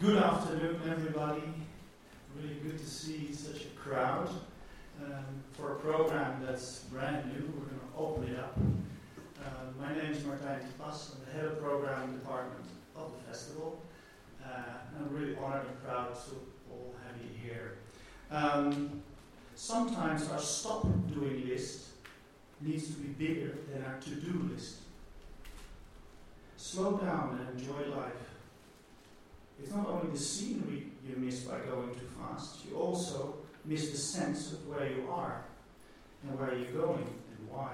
Good afternoon, everybody. Really good to see such a crowd. Um, for a program that's brand new, we're going to open it up. Uh, my name is Martijn Pas. I'm the head of program department of the festival. Uh, I'm really honored and proud to all have you here. Um, sometimes our stop doing list needs to be bigger than our to do list. Slow down and enjoy life. It's not only the scenery you miss by going too fast, you also miss the sense of where you are and where you're going and why.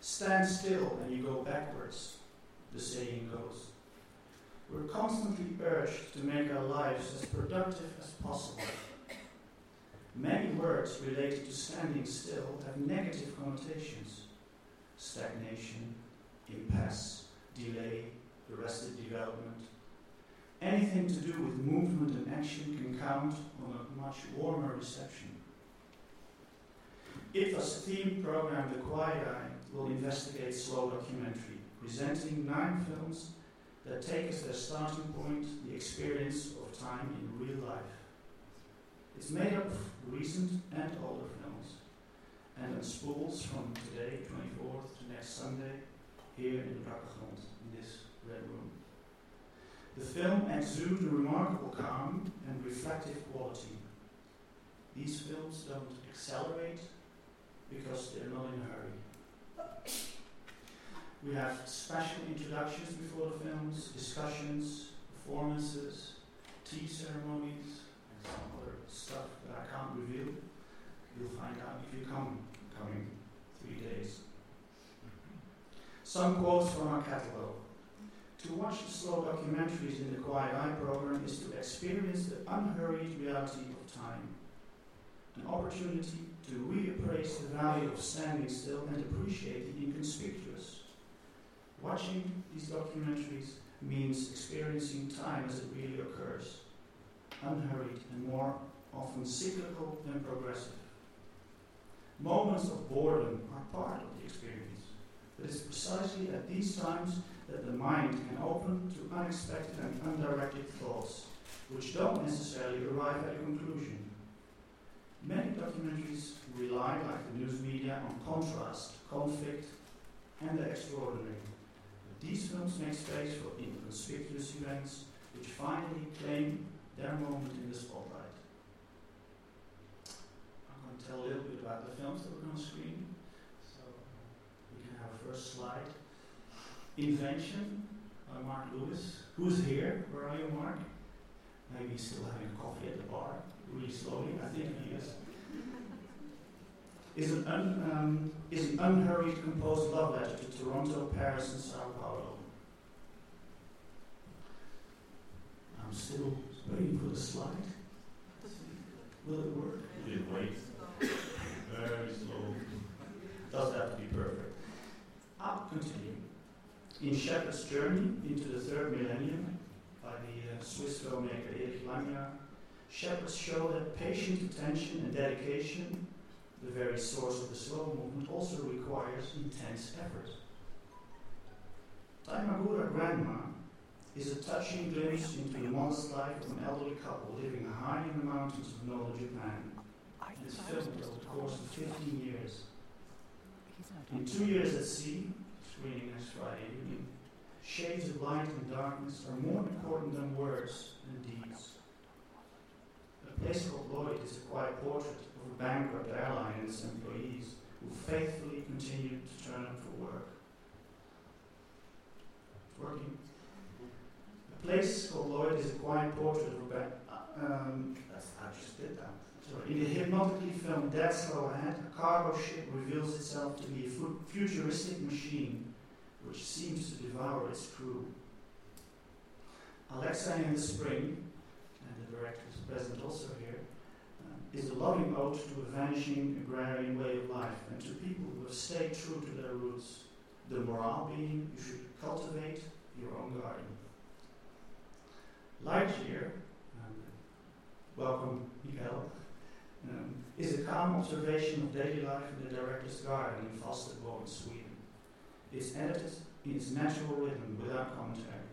Stand still and you go backwards, the saying goes. We're constantly urged to make our lives as productive as possible. Many words related to standing still have negative connotations stagnation, impasse, delay, arrested development. Anything to do with movement and action can count on a much warmer reception. IDFA's theme program, The Quiet Eye, will investigate slow documentary, presenting nine films that take as their starting point the experience of time in real life. It's made up of recent and older films, and unspools from today, 24th, to next Sunday, here in Brakke Grond, red room. The film exudes a remarkable calm and reflective quality. These films don't accelerate because they're not in a hurry. We have special introductions before the films, discussions, performances, tea ceremonies, and some other stuff that I can't reveal. You'll find out if you come coming three days. Some quotes from our catalogue. To watch slow documentaries in the Quiet Eye program is to experience the unhurried reality of time. An opportunity to reappraise the value of standing still and appreciate the inconspicuous. Watching these documentaries means experiencing time as it really occurs, unhurried and more often cyclical than progressive. Moments of boredom are part of the experience, but it's precisely at these times that the mind can open to unexpected and undirected thoughts, which don't necessarily arrive at a conclusion. Many documentaries rely, like the news media, on contrast, conflict, and the extraordinary. But these films make space for inconspicuous events which finally claim their moment in the spotlight. I'm going to tell a little bit about the films that we're going to screen. So we can have a first slide. Invention by Mark Lewis. Who's here? Where are you, Mark? Maybe he's still having coffee at the bar, really slowly. I think he is. Is an, un, um, is an unhurried composed love letter to Toronto, Paris, and Sao Paulo. I'm still waiting for the slide. Will it work? It waits. Very slow. Does have to be perfect. I'll continue. In Shepherd's Journey into the Third Millennium by the uh, Swiss filmmaker Erich Langjahr, shepherds show that patient attention and dedication, the very source of the slow movement, also requires intense effort. Taimagura Grandma is a touching glimpse into the modest life of an elderly couple living high in the mountains of northern Japan. It is filmed over the course of 15 years. In Two Years at Sea, screening next Friday evening, shades of light and darkness are more important than words and deeds. A place called Lloyd is a quiet portrait of a bankrupt airline and its employees who faithfully continue to turn up for work. It's working. A place called Lloyd is a quiet portrait of a bank. Um, that's, I just did that. Sorry. In the hypnotically filmed Dead Slow Ahead, a cargo ship reveals itself to be a fu- futuristic machine which seems to devour its crew. Alexei in the Spring, and the director is present also here, uh, is a loving ode to a vanishing agrarian way of life and to people who have stayed true to their roots. The morale being you should cultivate your own garden. Lightyear, um, welcome Miguel, um, is a calm observation of daily life in the director's garden in Falsterbo in Sweden. Edited in its natural rhythm without commentary.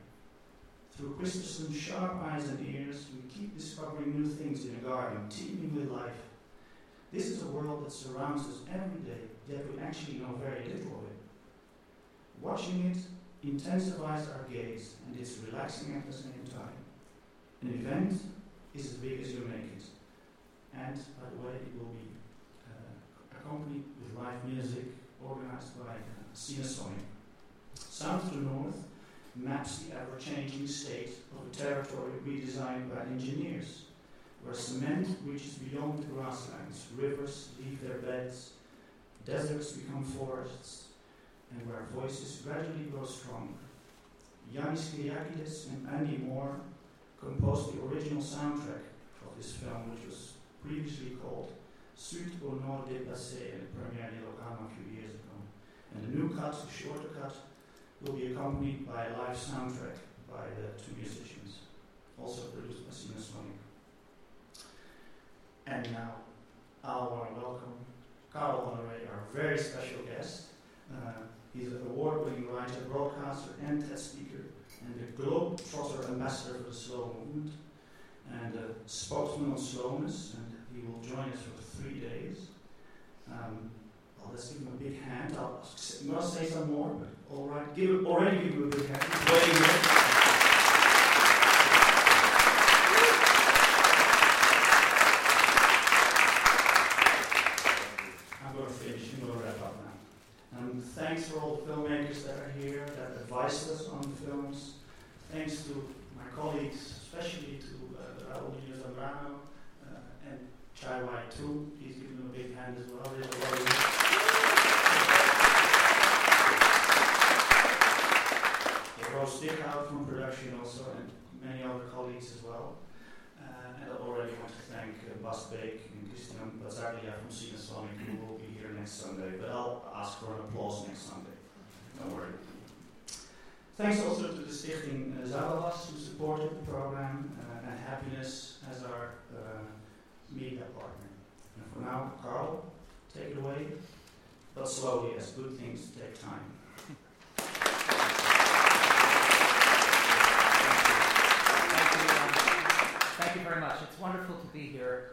Through Christensen's sharp eyes and ears, we keep discovering new things in a garden teeming with life. This is a world that surrounds us every day, yet we actually know very little of it. Watching it intensifies our gaze, and it's relaxing at the same time. An event is as big as you make it. And, by the way, it will be uh, accompanied with live music organized by South to north maps the ever-changing state of a territory redesigned by engineers, where cement reaches beyond the grasslands, rivers leave their beds, deserts become forests, and where voices gradually grow stronger. Yannis Kyriakides and Andy Moore composed the original soundtrack of this film, which was previously called Sud Eau Nord Déplacer, and it premiered in Locarno a few years ago. And the new cut, the shorter cut, will be accompanied by a live soundtrack by the two musicians, also produced by Sinasonic. And now, I want to welcome Carl Honoré, our very special guest. Uh, he's an award-winning writer, broadcaster, and TED speaker, and the Globetrotter ambassador for the slow movement, and a spokesman on slowness, and he will join us for three days. Um, let's give him a big hand. I'll, I'm going to say some more, but all right. Give, already give him a big hand. Waiting here. I'm going to finish. I'm going to wrap up now. Um, thanks for all the filmmakers that are here, that advised us on the films. Thanks to my colleagues, especially to uh, Raul Diaz Zambrano and Chai Wai too. Please give them a big hand as well. Rose Stickhout from production also, and many other colleagues as well. Uh, and I already want to thank uh, Bas Beek and Christian Bazzaglia from Sinasonic, who will be here next Sunday. But I'll ask for an applause next Sunday. Don't worry. Thanks also to the Stichting uh, Zalawas, who supported the program, uh, and Happiness as our uh, media partner. And for now, Carl, take it away, but slowly, as good things take time. Thank you, thank you very much. It's wonderful to be here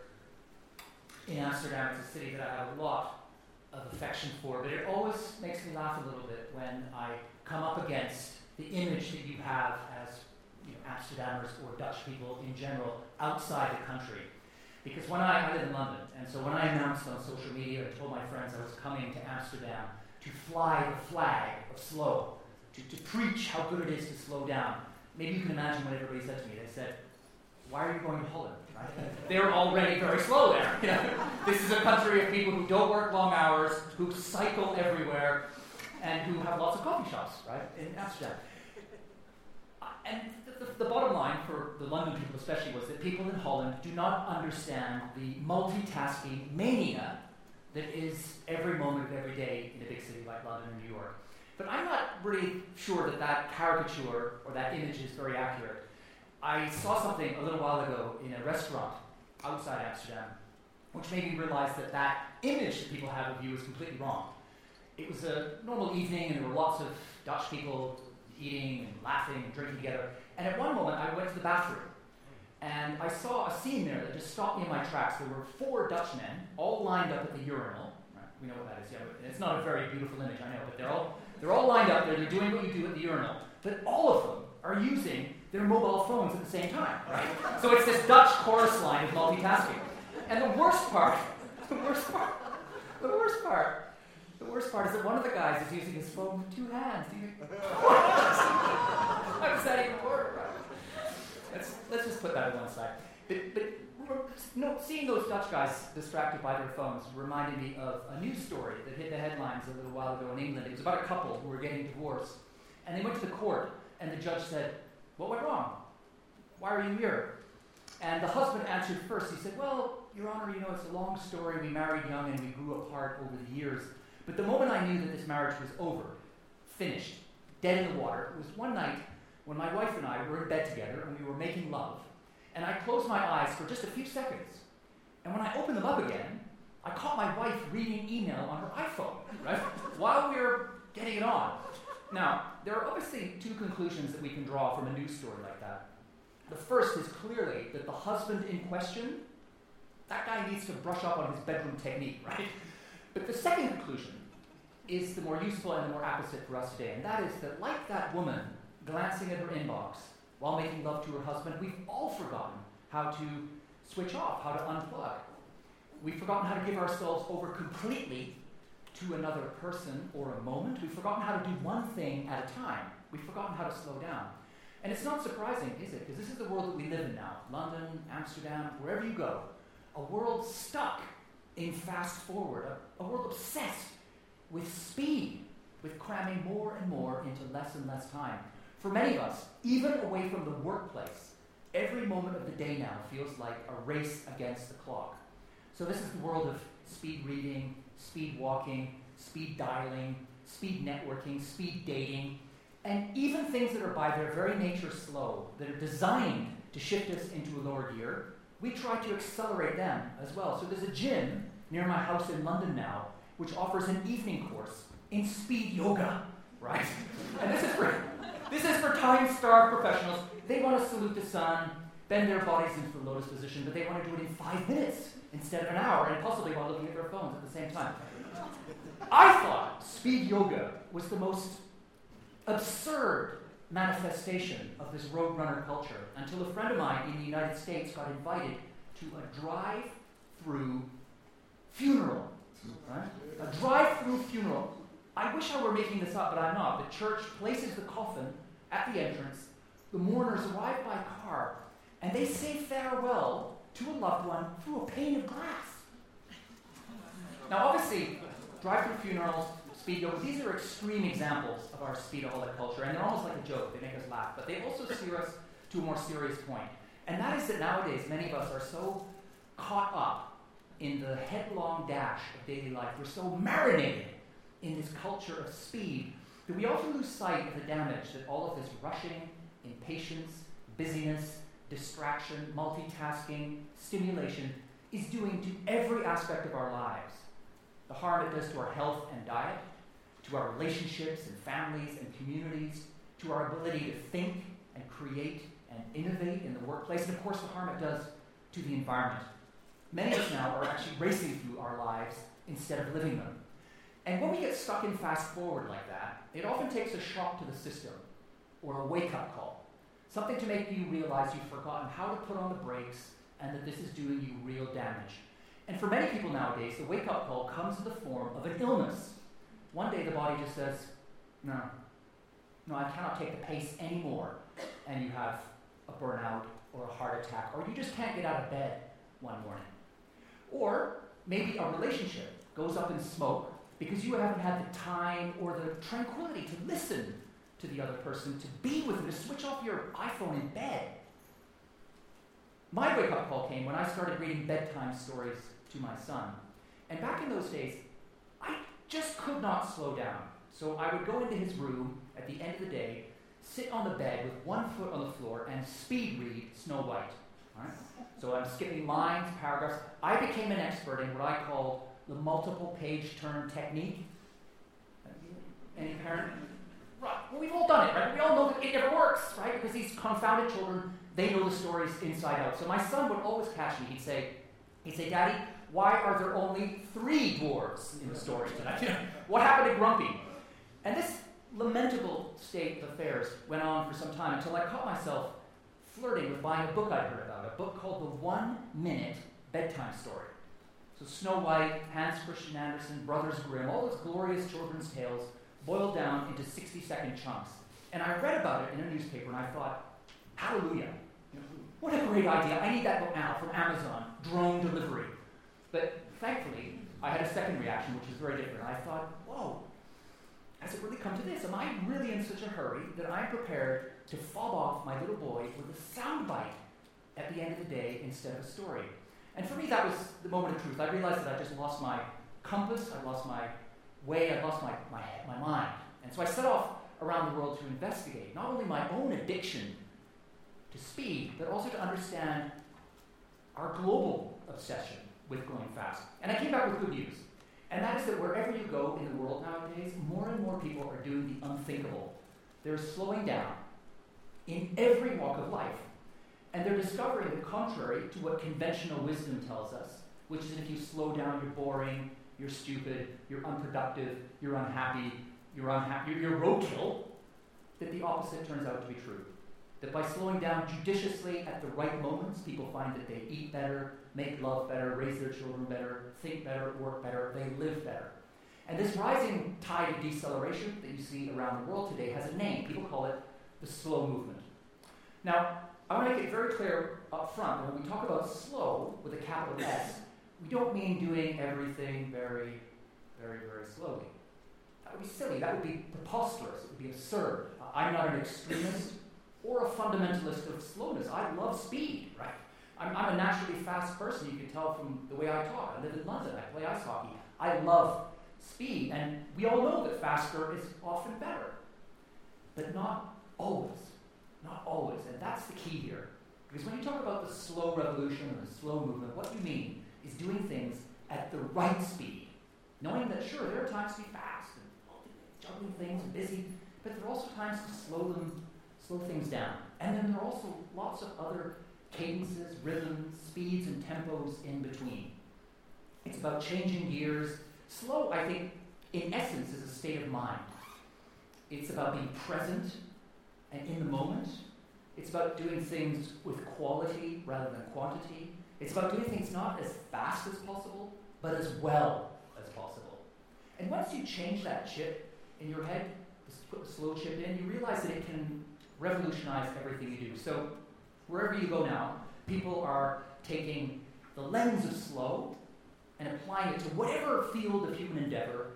in Amsterdam. It's a city that I have a lot of affection for, but it always makes me laugh a little bit when I come up against the image that you have as you know, Amsterdammers or Dutch people in general outside the country. Because when I, I live in London, and so when I announced on social media and told my friends I was coming to Amsterdam to fly the flag of slow, to, to preach how good it is to slow down, maybe you can imagine what everybody said to me. They said, Why are you going to Holland? Right? They're already very slow there. You know? This is a country of people who don't work long hours, who cycle everywhere, and who have lots of coffee shops, right, in Amsterdam. And the, the, bottom line for the London people, especially, was that people in Holland do not understand the multitasking mania that is every moment of every day in a big city like London or New York. But I'm not really sure that that caricature or that image is very accurate. I saw something a little while ago in a restaurant outside Amsterdam, which made me realize that that image that people have of you is completely wrong. It was a normal evening, and there were lots of Dutch people eating and laughing and drinking together. And at one moment, I went to the bathroom, and I saw a scene there that just stopped me in my tracks. There were four Dutch men, all lined up at the urinal. Right, we know what that is, yeah. but It's not a very beautiful image, I know, but they're all they're all lined up there. They're doing what you do at the urinal, but all of them are using their mobile phones at the same time, right? So it's this Dutch chorus line of multitasking. And the worst part, the worst part, the worst part, the worst part is that one of the guys is using his phone with two hands. How does that even work? Let's, let's just put that on one side. But, but no, seeing those Dutch guys distracted by their phones reminded me of a news story that hit the headlines a little while ago in England. It was about a couple who were getting divorced. And they went to the court, and the judge said, What went wrong? Why are you here? And the husband answered first. He said, Well, Your Honor, you know, it's a long story. We married young and we grew apart over the years. But the moment I knew that this marriage was over, finished, dead in the water, it was one night when my wife and I were in bed together and we were making love. And I closed my eyes for just a few seconds. And when I opened them up again, I caught my wife reading email on her iPhone, right? While we were getting it on. Now, there are obviously two conclusions that we can draw from a news story like that. The first is clearly that the husband in question, that guy needs to brush up on his bedroom technique, right? But the second conclusion is the more useful and the more apposite for us today, and that is that, like that woman glancing at her inbox while making love to her husband, we've all forgotten how to switch off, how to unplug. We've forgotten how to give ourselves over completely to another person or a moment. We've forgotten how to do one thing at a time. We've forgotten how to slow down. And it's not surprising, is it? Because this is the world that we live in now London, Amsterdam, wherever you go. A world stuck in fast forward, a, a world obsessed with speed, with cramming more and more into less and less time. For many of us, even away from the workplace, every moment of the day now feels like a race against the clock. So, this is the world of speed reading, speed walking, speed dialing, speed networking, speed dating, and even things that are by their very nature slow, that are designed to shift us into a lower gear, we try to accelerate them as well. So there's a gym near my house in London now which offers an evening course in speed yoga, right? and this is for this is for time-starved professionals. They want to salute the sun, bend their bodies into the lotus position, but they want to do it in five minutes instead of an hour, and possibly while looking at their phones at the same time. I thought speed yoga was the most absurd manifestation of this roadrunner culture until a friend of mine in the United States got invited to a drive through funeral. Right? A drive through funeral. I wish I were making this up, but I'm not. The church places the coffin at the entrance. The mourners arrive by car, and they say farewell to a loved one through a pane of glass. Now, obviously, drive-through funerals, speed yoga, these are extreme examples of our speedaholic culture, and they're almost like a joke. They make us laugh, but they also steer us to a more serious point. And that is that nowadays, many of us are so caught up in the headlong dash of daily life. We're so marinated in this culture of speed that we often lose sight of the damage that all of this rushing, impatience, busyness, distraction, multitasking, stimulation is doing to every aspect of our lives. The harm it does to our health and diet, to our relationships and families and communities, to our ability to think and create and innovate in the workplace, and of course, the harm it does to the environment. Many of us now are actually racing through our lives instead of living them. And when we get stuck in fast forward like that, it often takes a shock to the system or a wake up call. Something to make you realize you've forgotten how to put on the brakes and that this is doing you real damage. And for many people nowadays, the wake up call comes in the form of an illness. One day the body just says, No, no, I cannot take the pace anymore. And you have a burnout or a heart attack, or you just can't get out of bed one morning. Or maybe a relationship goes up in smoke because you haven't had the time or the tranquility to listen to the other person, to be with them, to switch off your iPhone in bed. My wake up call came when I started reading bedtime stories to my son. And back in those days, I just could not slow down. So I would go into his room at the end of the day, sit on the bed with one foot on the floor, and speed read Snow White. So I'm skipping lines, paragraphs. I became an expert in what I call the multiple page turn technique. Any parent? Right. Well, we've all done it, right? We all know that it never works, right? Because these confounded children, they know the stories inside out. So my son would always catch me. He'd say, he'd say, Daddy, why are there only three dwarves in the story tonight? what happened to Grumpy? And this lamentable state of affairs went on for some time until I caught myself flirting with buying a book I'd heard about, a book called The One Minute Bedtime Story. So Snow White, Hans Christian Andersen, Brothers Grimm, all those glorious children's tales boiled down into 60 second chunks. And I read about it in a newspaper and I thought, hallelujah. What a great idea. I need that book now from Amazon, drone delivery. But thankfully, I had a second reaction, which was very different. I thought, whoa, has it really come to this? Am I really in such a hurry that I'm prepared to fob off my little boy with a soundbite at the end of the day instead of a story? And for me, that was the moment of truth. I realized that I just lost my compass, I lost my way, I lost my, my, my mind. And so I set off around the world to investigate not only my own addiction to speed, but also to understand our global obsession with going fast. And I came back with good news. And that is that wherever you go in the world nowadays, more and more people are doing the unthinkable. They're slowing down in every walk of life. And they're discovering the contrary to what conventional wisdom tells us, which is if you slow down, you're boring, you're stupid, you're unproductive, you're unhappy, you're unhappy, you're, you're roadkill, that the opposite turns out to be true. That by slowing down judiciously at the right moments, people find that they eat better, make love better, raise their children better, think better, work better, they live better. And this rising tide of deceleration that you see around the world today has a name. People call it the slow movement. Now, I want to make it very clear up front that when we talk about slow with a capital S, we don't mean doing everything very, very, very slowly. That would be silly. That would be preposterous. It would be absurd. Uh, I'm not an extremist or a fundamentalist of slowness. I love speed, right? I'm, I'm, a naturally fast person. You can tell from the way I talk. I live in London. I play ice hockey. I love speed. And we all know that faster is often better. But not always. Not always. And that's the key here. Because when you talk about the slow revolution or the slow movement, what you mean is doing things at the right speed. Knowing that, sure, there are times to be fast and juggling things and busy, but there are also times to slow them, slow things down. And then there are also lots of other cadences, rhythms, speeds, and tempos in between. It's about changing gears. Slow, I think, in essence, is a state of mind. It's about being present and in the moment. It's about doing things with quality rather than quantity. It's about doing things not as fast as possible, but as well as possible. And once you change that chip in your head, put the slow chip in, you realize that it can revolutionize everything you do. So wherever you go now, people are taking the lens of slow and applying it to whatever field of human endeavor,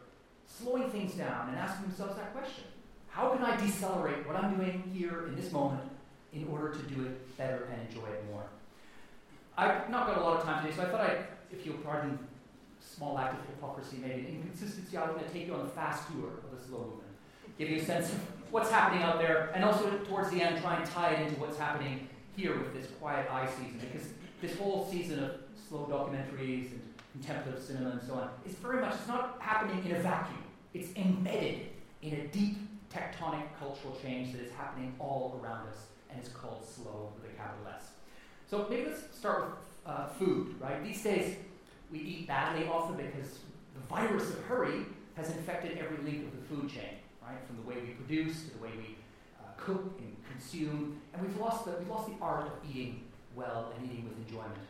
slowing things down and asking themselves that question. How can I decelerate what I'm doing here in this moment in order to do it better and enjoy it more? I've not got a lot of time today, so I thought I'd, if you'll pardon a small act of hypocrisy, maybe an inconsistency, I was going to take you on the fast tour of the slow movement, give you a sense of what's happening out there, and also towards the end, try and tie it into what's happening here with this quiet eye season, because this whole season of slow documentaries and contemplative cinema and so on is very much, it's not happening in a vacuum. It's embedded in a deep tectonic cultural change that is happening all around us, and it's called slow with a capital S. So maybe let's start with uh, food, right? These days, we eat badly often because the virus of hurry has infected every link of the food chain, right? From the way we produce to the way we uh, cook and consume, and we've lost the we've lost the art of eating well and eating with enjoyment,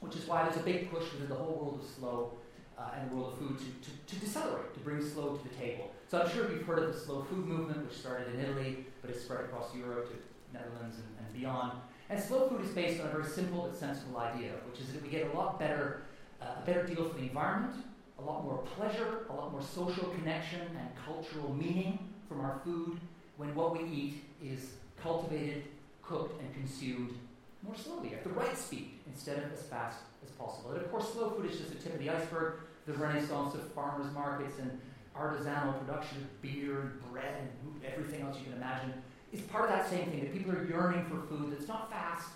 which is why there's a big push within the whole world of slow uh, and the world of food to, to, to decelerate, to bring slow to the table. So I'm sure you've heard of the slow food movement, which started in Italy, but it's spread across Europe to Netherlands and, and beyond. And slow food is based on a very simple but sensible idea, which is that we get a lot better, uh, a better deal for the environment, a lot more pleasure, a lot more social connection and cultural meaning from our food when what we eat is cultivated, cooked, and consumed more slowly, at the right speed, instead of as fast as possible. And of course, slow food is just the tip of the iceberg. The renaissance of farmers markets and artisanal production of beer and bread and everything else you can imagine is part of that same thing that people are yearning for food that's not fast,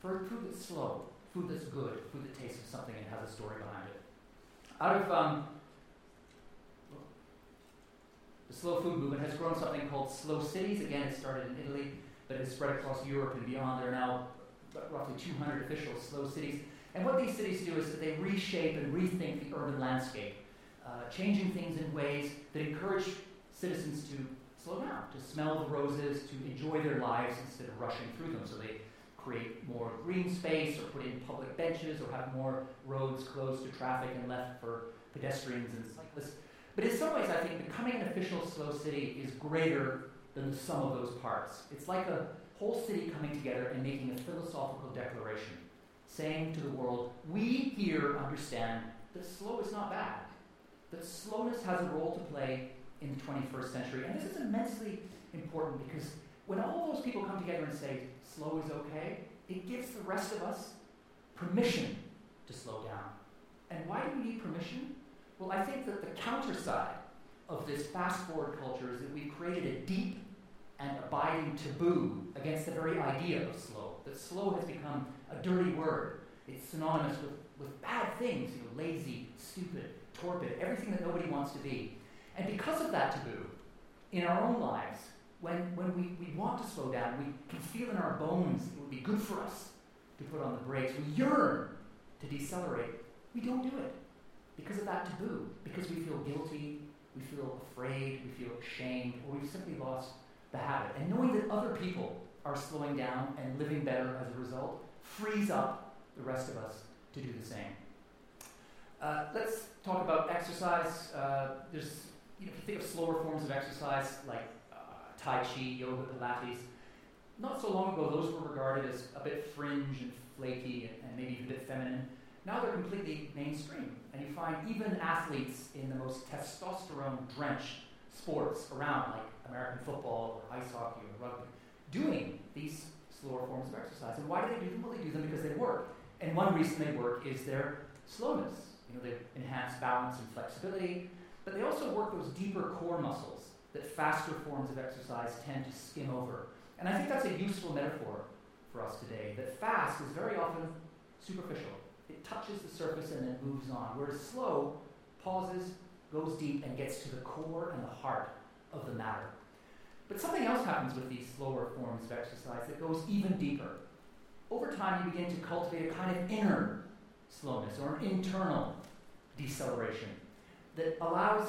for food that's slow, food that's good, food that tastes of something and has a story behind it. Out of um, the slow food movement has grown something called slow cities. Again, it started in Italy, but it has spread across Europe and beyond. There are now roughly 200 official slow cities. And what these cities do is that they reshape and rethink the urban landscape, uh, changing things in ways that encourage citizens to slow down, to smell the roses, to enjoy their lives instead of rushing through them. So they create more green space or put in public benches or have more roads closed to traffic and left for pedestrians and cyclists. But in some ways, I think becoming an official slow city is greater than the sum of those parts. It's like a whole city coming together and making a philosophical declaration, saying to the world, we here understand that slow is not bad, that slowness has a role to play in the 21st century. And this is immensely important because when all those people come together and say, slow is okay, it gives the rest of us permission to slow down. And why do we need permission? Well, I think that the counter side of this fast forward culture is that we've created a deep and abiding taboo against the very idea of slow. That slow has become a dirty word. It's synonymous with, with bad things, you know, lazy, stupid, torpid, everything that nobody wants to be. And because of that taboo, in our own lives, when, when we, we want to slow down, we can feel in our bones it would be good for us to put on the brakes. We yearn to decelerate. We don't do it because of that taboo, because we feel guilty, we feel afraid, we feel ashamed, or we've simply lost the habit. And knowing that other people are slowing down and living better as a result frees up the rest of us to do the same. Uh, let's talk about exercise. Uh, there's, you know, if you think of slower forms of exercise like uh, Tai Chi, yoga, Pilates, not so long ago those were regarded as a bit fringe and flaky and, and maybe even a bit feminine. Now they're completely mainstream, and you find even athletes in the most testosterone drenched sports around, like American football or ice hockey or rugby, doing these slower forms of exercise. And why do they do them? Well, they do them because they work. And one reason they work is their slowness. You know, they enhance balance and flexibility, but they also work those deeper core muscles that faster forms of exercise tend to skim over. And I think that's a useful metaphor for us today. That fast is very often superficial. It touches the surface and then moves on. Whereas slow pauses, goes deep, and gets to the core and the heart of the matter. But something else happens with these slower forms of exercise that goes even deeper. Over time, you begin to cultivate a kind of inner slowness or an internal deceleration that allows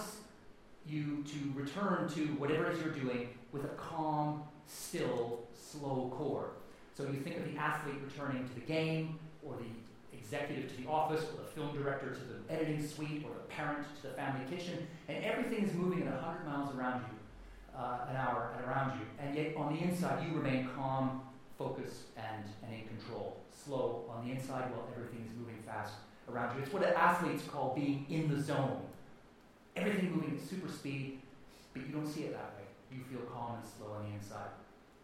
you to return to whatever it is you're doing with a calm, still, slow core. So you think of the athlete returning to the game, or the executive to the office, or the film director to the editing suite, or the parent to the family kitchen, and everything is moving at 100 miles around you uh, an hour and around you. And yet on the inside, you remain calm, focused, and, and in control. Slow on the inside while everything is moving fast around you. It's what athletes call being in the zone. Everything moving at super speed, but you don't see it that way. You feel calm and slow on the inside.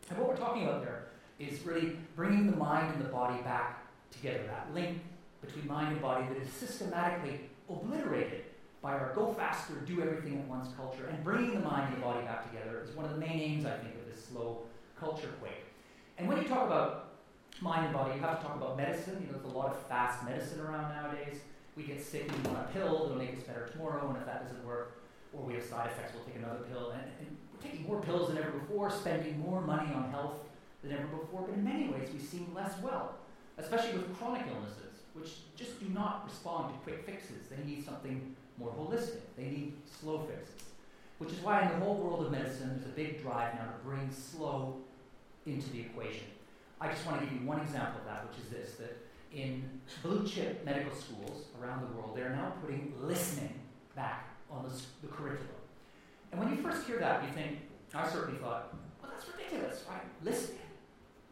And what we're talking about there is really bringing the mind and the body back together, that link between mind and body that is systematically obliterated by our go faster, do everything at once culture, and bringing the mind and the body back together is one of the main aims, I think, of this slow culture quake. And when you talk about mind and body, you have to talk about medicine. You know, there's a lot of fast medicine around nowadays. We get sick and we want a pill that'll make us better tomorrow, and if that doesn't work, or we have side effects, we'll take another pill. And, and we're taking more pills than ever before, spending more money on health than ever before, but in many ways we seem less well, especially with chronic illnesses, which just do not respond to quick fixes. They need something more holistic. They need slow fixes. Which is why in the whole world of medicine, there's a big drive now to bring slow into the equation. I just want to give you one example of that, which is this that in blue chip medical schools around the world, they're now putting listening back on the, the curriculum. And when you first hear that, you think, I certainly thought, well, that's ridiculous, right? Listening.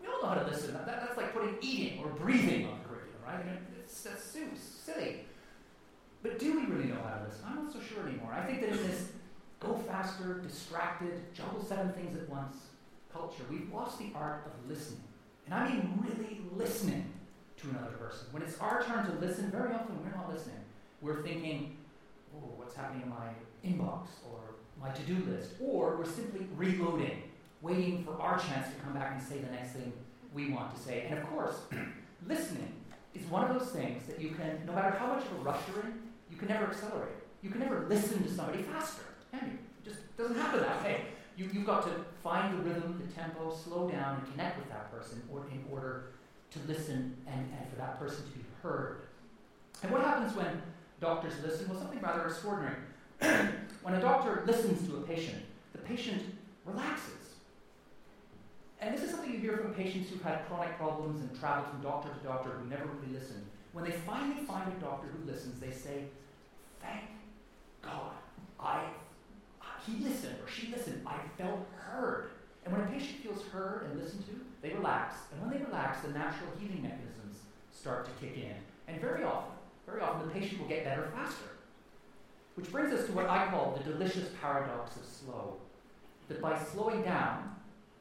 We all know how to listen. That, that's like putting eating or breathing on the curriculum, right? it's, that's silly. But do we really know how to listen? I'm not so sure anymore. I think that in this go faster, distracted, juggle seven things at once culture, we've lost the art of listening. And I mean really listening to another person. When it's our turn to listen, very often we're not listening. We're thinking, oh, what's happening in my inbox or my to do list? Or we're simply reloading, waiting for our chance to come back and say the next thing we want to say. And of course, listening is one of those things that you can, no matter how much of a rush you're in, you can never accelerate. You can never listen to somebody faster, can you? It just doesn't happen that way. You, you've got to find the rhythm, the tempo, slow down, and connect with that person or in order to listen and, and for that person to be heard. And what happens when doctors listen? Well, something rather extraordinary. when a doctor listens to a patient, the patient relaxes. And this is something you hear from patients who've had chronic problems and traveled from doctor to doctor who never really listened. When they finally find a doctor who listens, they say, Thank God, I, he listened or she listened. I felt heard. And when a patient feels heard and listened to, they relax. And when they relax, the natural healing mechanisms start to kick in. And very often, very often, the patient will get better faster. Which brings us to what I call the delicious paradox of slow. That by slowing down,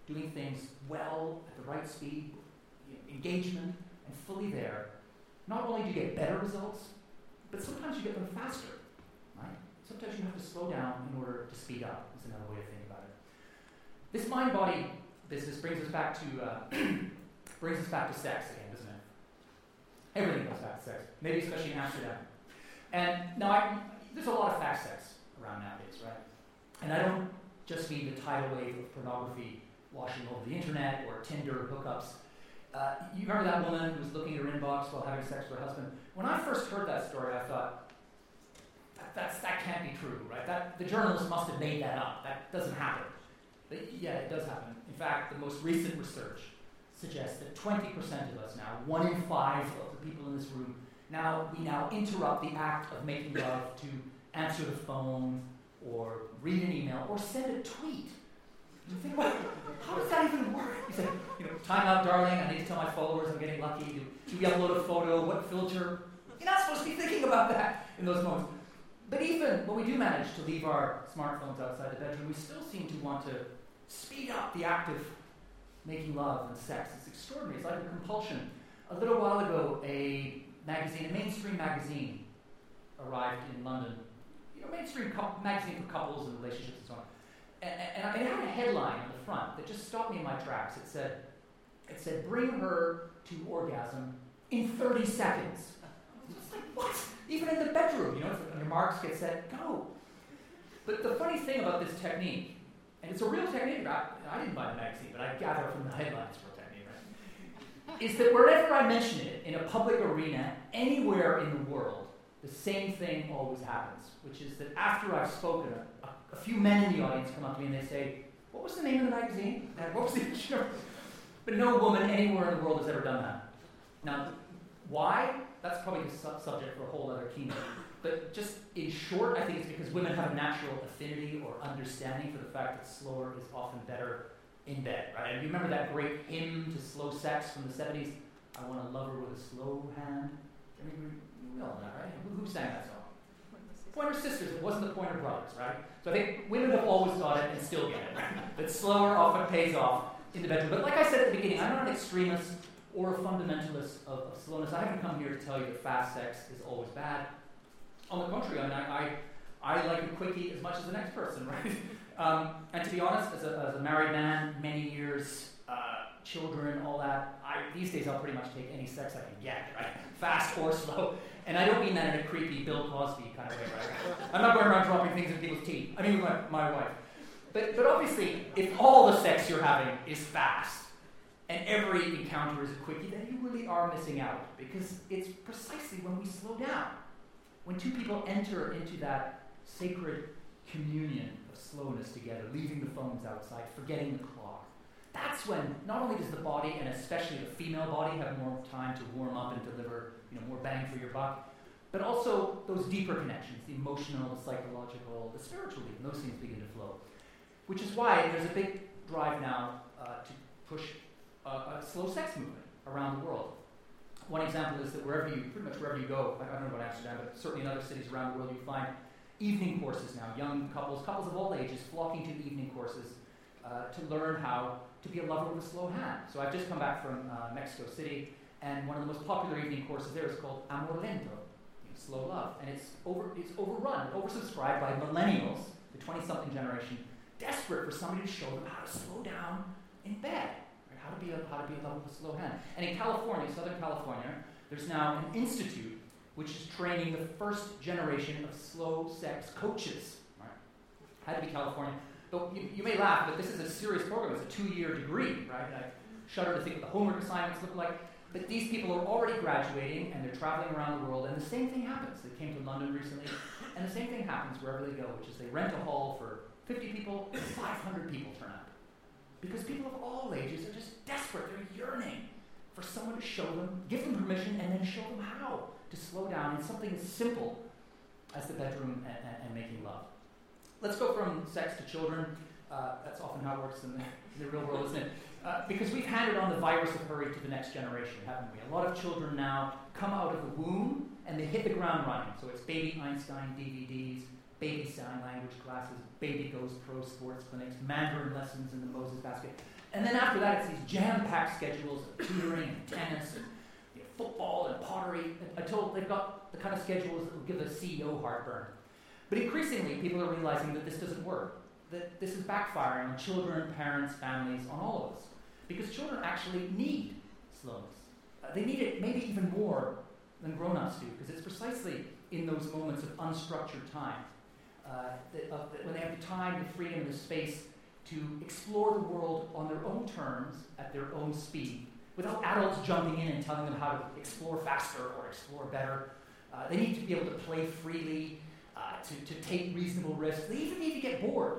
doing things well, at the right speed, engagement, and fully there, not only do you get better results, but sometimes you get them faster. Right? Sometimes you have to slow down in order to speed up, is another way to think about it. This mind body business brings us back to uh, brings us back to sex again, doesn't it? Everything goes back to sex. Maybe especially in Amsterdam. And now I there's a lot of fast sex around nowadays, right? And I don't just mean the tidal wave of pornography washing over the internet or Tinder hookups. Uh, you remember that woman who was looking at her inbox while having sex with her husband? When I first heard that story, I thought, that, that's, that can't be true, right? That, the journalist must have made that up. That doesn't happen. But yeah, it does happen. In fact, the most recent research suggests that 20% of us now, one in five of the people in this room, now we now interrupt the act of making love to answer the phone or read an email or send a tweet. You think, what, how does that even work? You say, you know, time out, darling. I need to tell my followers I'm getting lucky. Do, do we upload a photo? What filter? You're not supposed to be thinking about that in those moments. But even when we do manage to leave our smartphones outside the bedroom, we still seem to want to speed up the act of making love and sex. It's extraordinary. It's like a compulsion. A little while ago, a magazine, a mainstream magazine, arrived in London. You know, mainstream magazine for couples and relationships and so on. And, and, had a headline on the front that just stopped me in my tracks. It said, "It said, bring her to orgasm in 30 seconds." It's like what? Even in the bedroom, you know, your marks get set, go. But the funny thing about this technique and it's a real technique. I, I didn't buy the magazine, but I gather from the headlines for a technique, right? Is that wherever I mention it in a public arena, anywhere in the world, the same thing always happens, which is that after I've spoken, a, few men in the audience come up to me and they say, What was the name of the magazine? And what was the issue? But no woman anywhere in the world has ever done that. Now, why? That's probably a su- subject for a whole other keynote. But just in short, I think it's because women have a natural affinity or understanding for the fact that slower is often better in bed, right? And you remember that great hymn to slow sex from the 70s? I want a lover with a slow hand. I mean, we all know right? Who, who sang that song? Pointer Sisters. It wasn't the Pointer Brothers, right? So I think women have always got it and still get it? But slower often pays off in the bedroom. But like I said at the beginning, I'm not an extremist or a fundamentalist of, of slowness. I haven't come here to tell you that fast sex is always bad. On the contrary, I mean, I, I, I like a quickie as much as the next person, right? um, and to be honest, as a, as a married man, many years, uh, children, all that, I, these days I'll pretty much take any sex I can get, right? Fast or slow. And I don't mean that in a creepy Bill Cosby kind of way, right? I'm not going around dropping things in people's teeth. I mean, my, my wife. But, but obviously, if all the sex you're having is fast, and every encounter is a quickie, then you really are missing out because it's precisely when we slow down when two people enter into that sacred communion of slowness together, leaving the phones outside, forgetting the clock, that's when not only does the body, and especially the female body, have more time to warm up and deliver you know, more bang for your buck, but also those deeper connections, the emotional, the psychological, the spiritual, those things begin to flow. Which is why there's a big drive now uh, to push a, a slow sex movement around the world. One example is that wherever you, pretty much wherever you go, I don't know about Amsterdam, but certainly in other cities around the world, you find evening courses now. Young couples, couples of all ages, flocking to evening courses uh, to learn how to be a lover with a slow hand. So I've just come back from uh, Mexico City, and one of the most popular evening courses there is called Amor Lento, you know, slow love, and it's over, it's overrun, oversubscribed by millennials, the 20-something generation, desperate for somebody to show them how to slow down in bed how to be a, how to be a level with a slow hand. And in California, Southern California, there's now an institute which is training the first generation of slow sex coaches. Right? Had to be California. But you, you, may laugh, but this is a serious program. It's a two-year degree, right? I shudder to think what the homework assignments look like. But these people are already graduating and they're traveling around the world, and the same thing happens. They came to London recently, and the same thing happens wherever they go, which is they rent a hall for 50 people, 500 people turn up. Because people of all ages are just desperate. They're yearning for someone to show them, give them permission, and then show them how to slow down in something as simple as the bedroom and, and, and making love. Let's go from sex to children. Uh, that's often how it works in the, in the real world, isn't it? Uh, because we've handed on the virus of hurry to the next generation, haven't we? A lot of children now come out of the womb and they hit the ground running. So it's Baby Einstein DVDs, baby sign language classes, baby goes pro sports clinics, Mandarin lessons in the Moses basket. And then after that, it's these jam-packed schedules of tutoring and tennis and you know, football and pottery until they've got the kind of schedules that will give the CEO heartburn. But increasingly, people are realizing that this doesn't work, that this is backfiring on children, parents, families, on all of us. Because children actually need slowness. Uh, they need it maybe even more than grown ups do, because it's precisely in those moments of unstructured time, uh, that, uh, that when they have the time, the freedom, the space to explore the world on their own terms, at their own speed, without adults jumping in and telling them how to explore faster or explore better. Uh, they need to be able to play freely, uh, to, to take reasonable risks. They even need to get bored.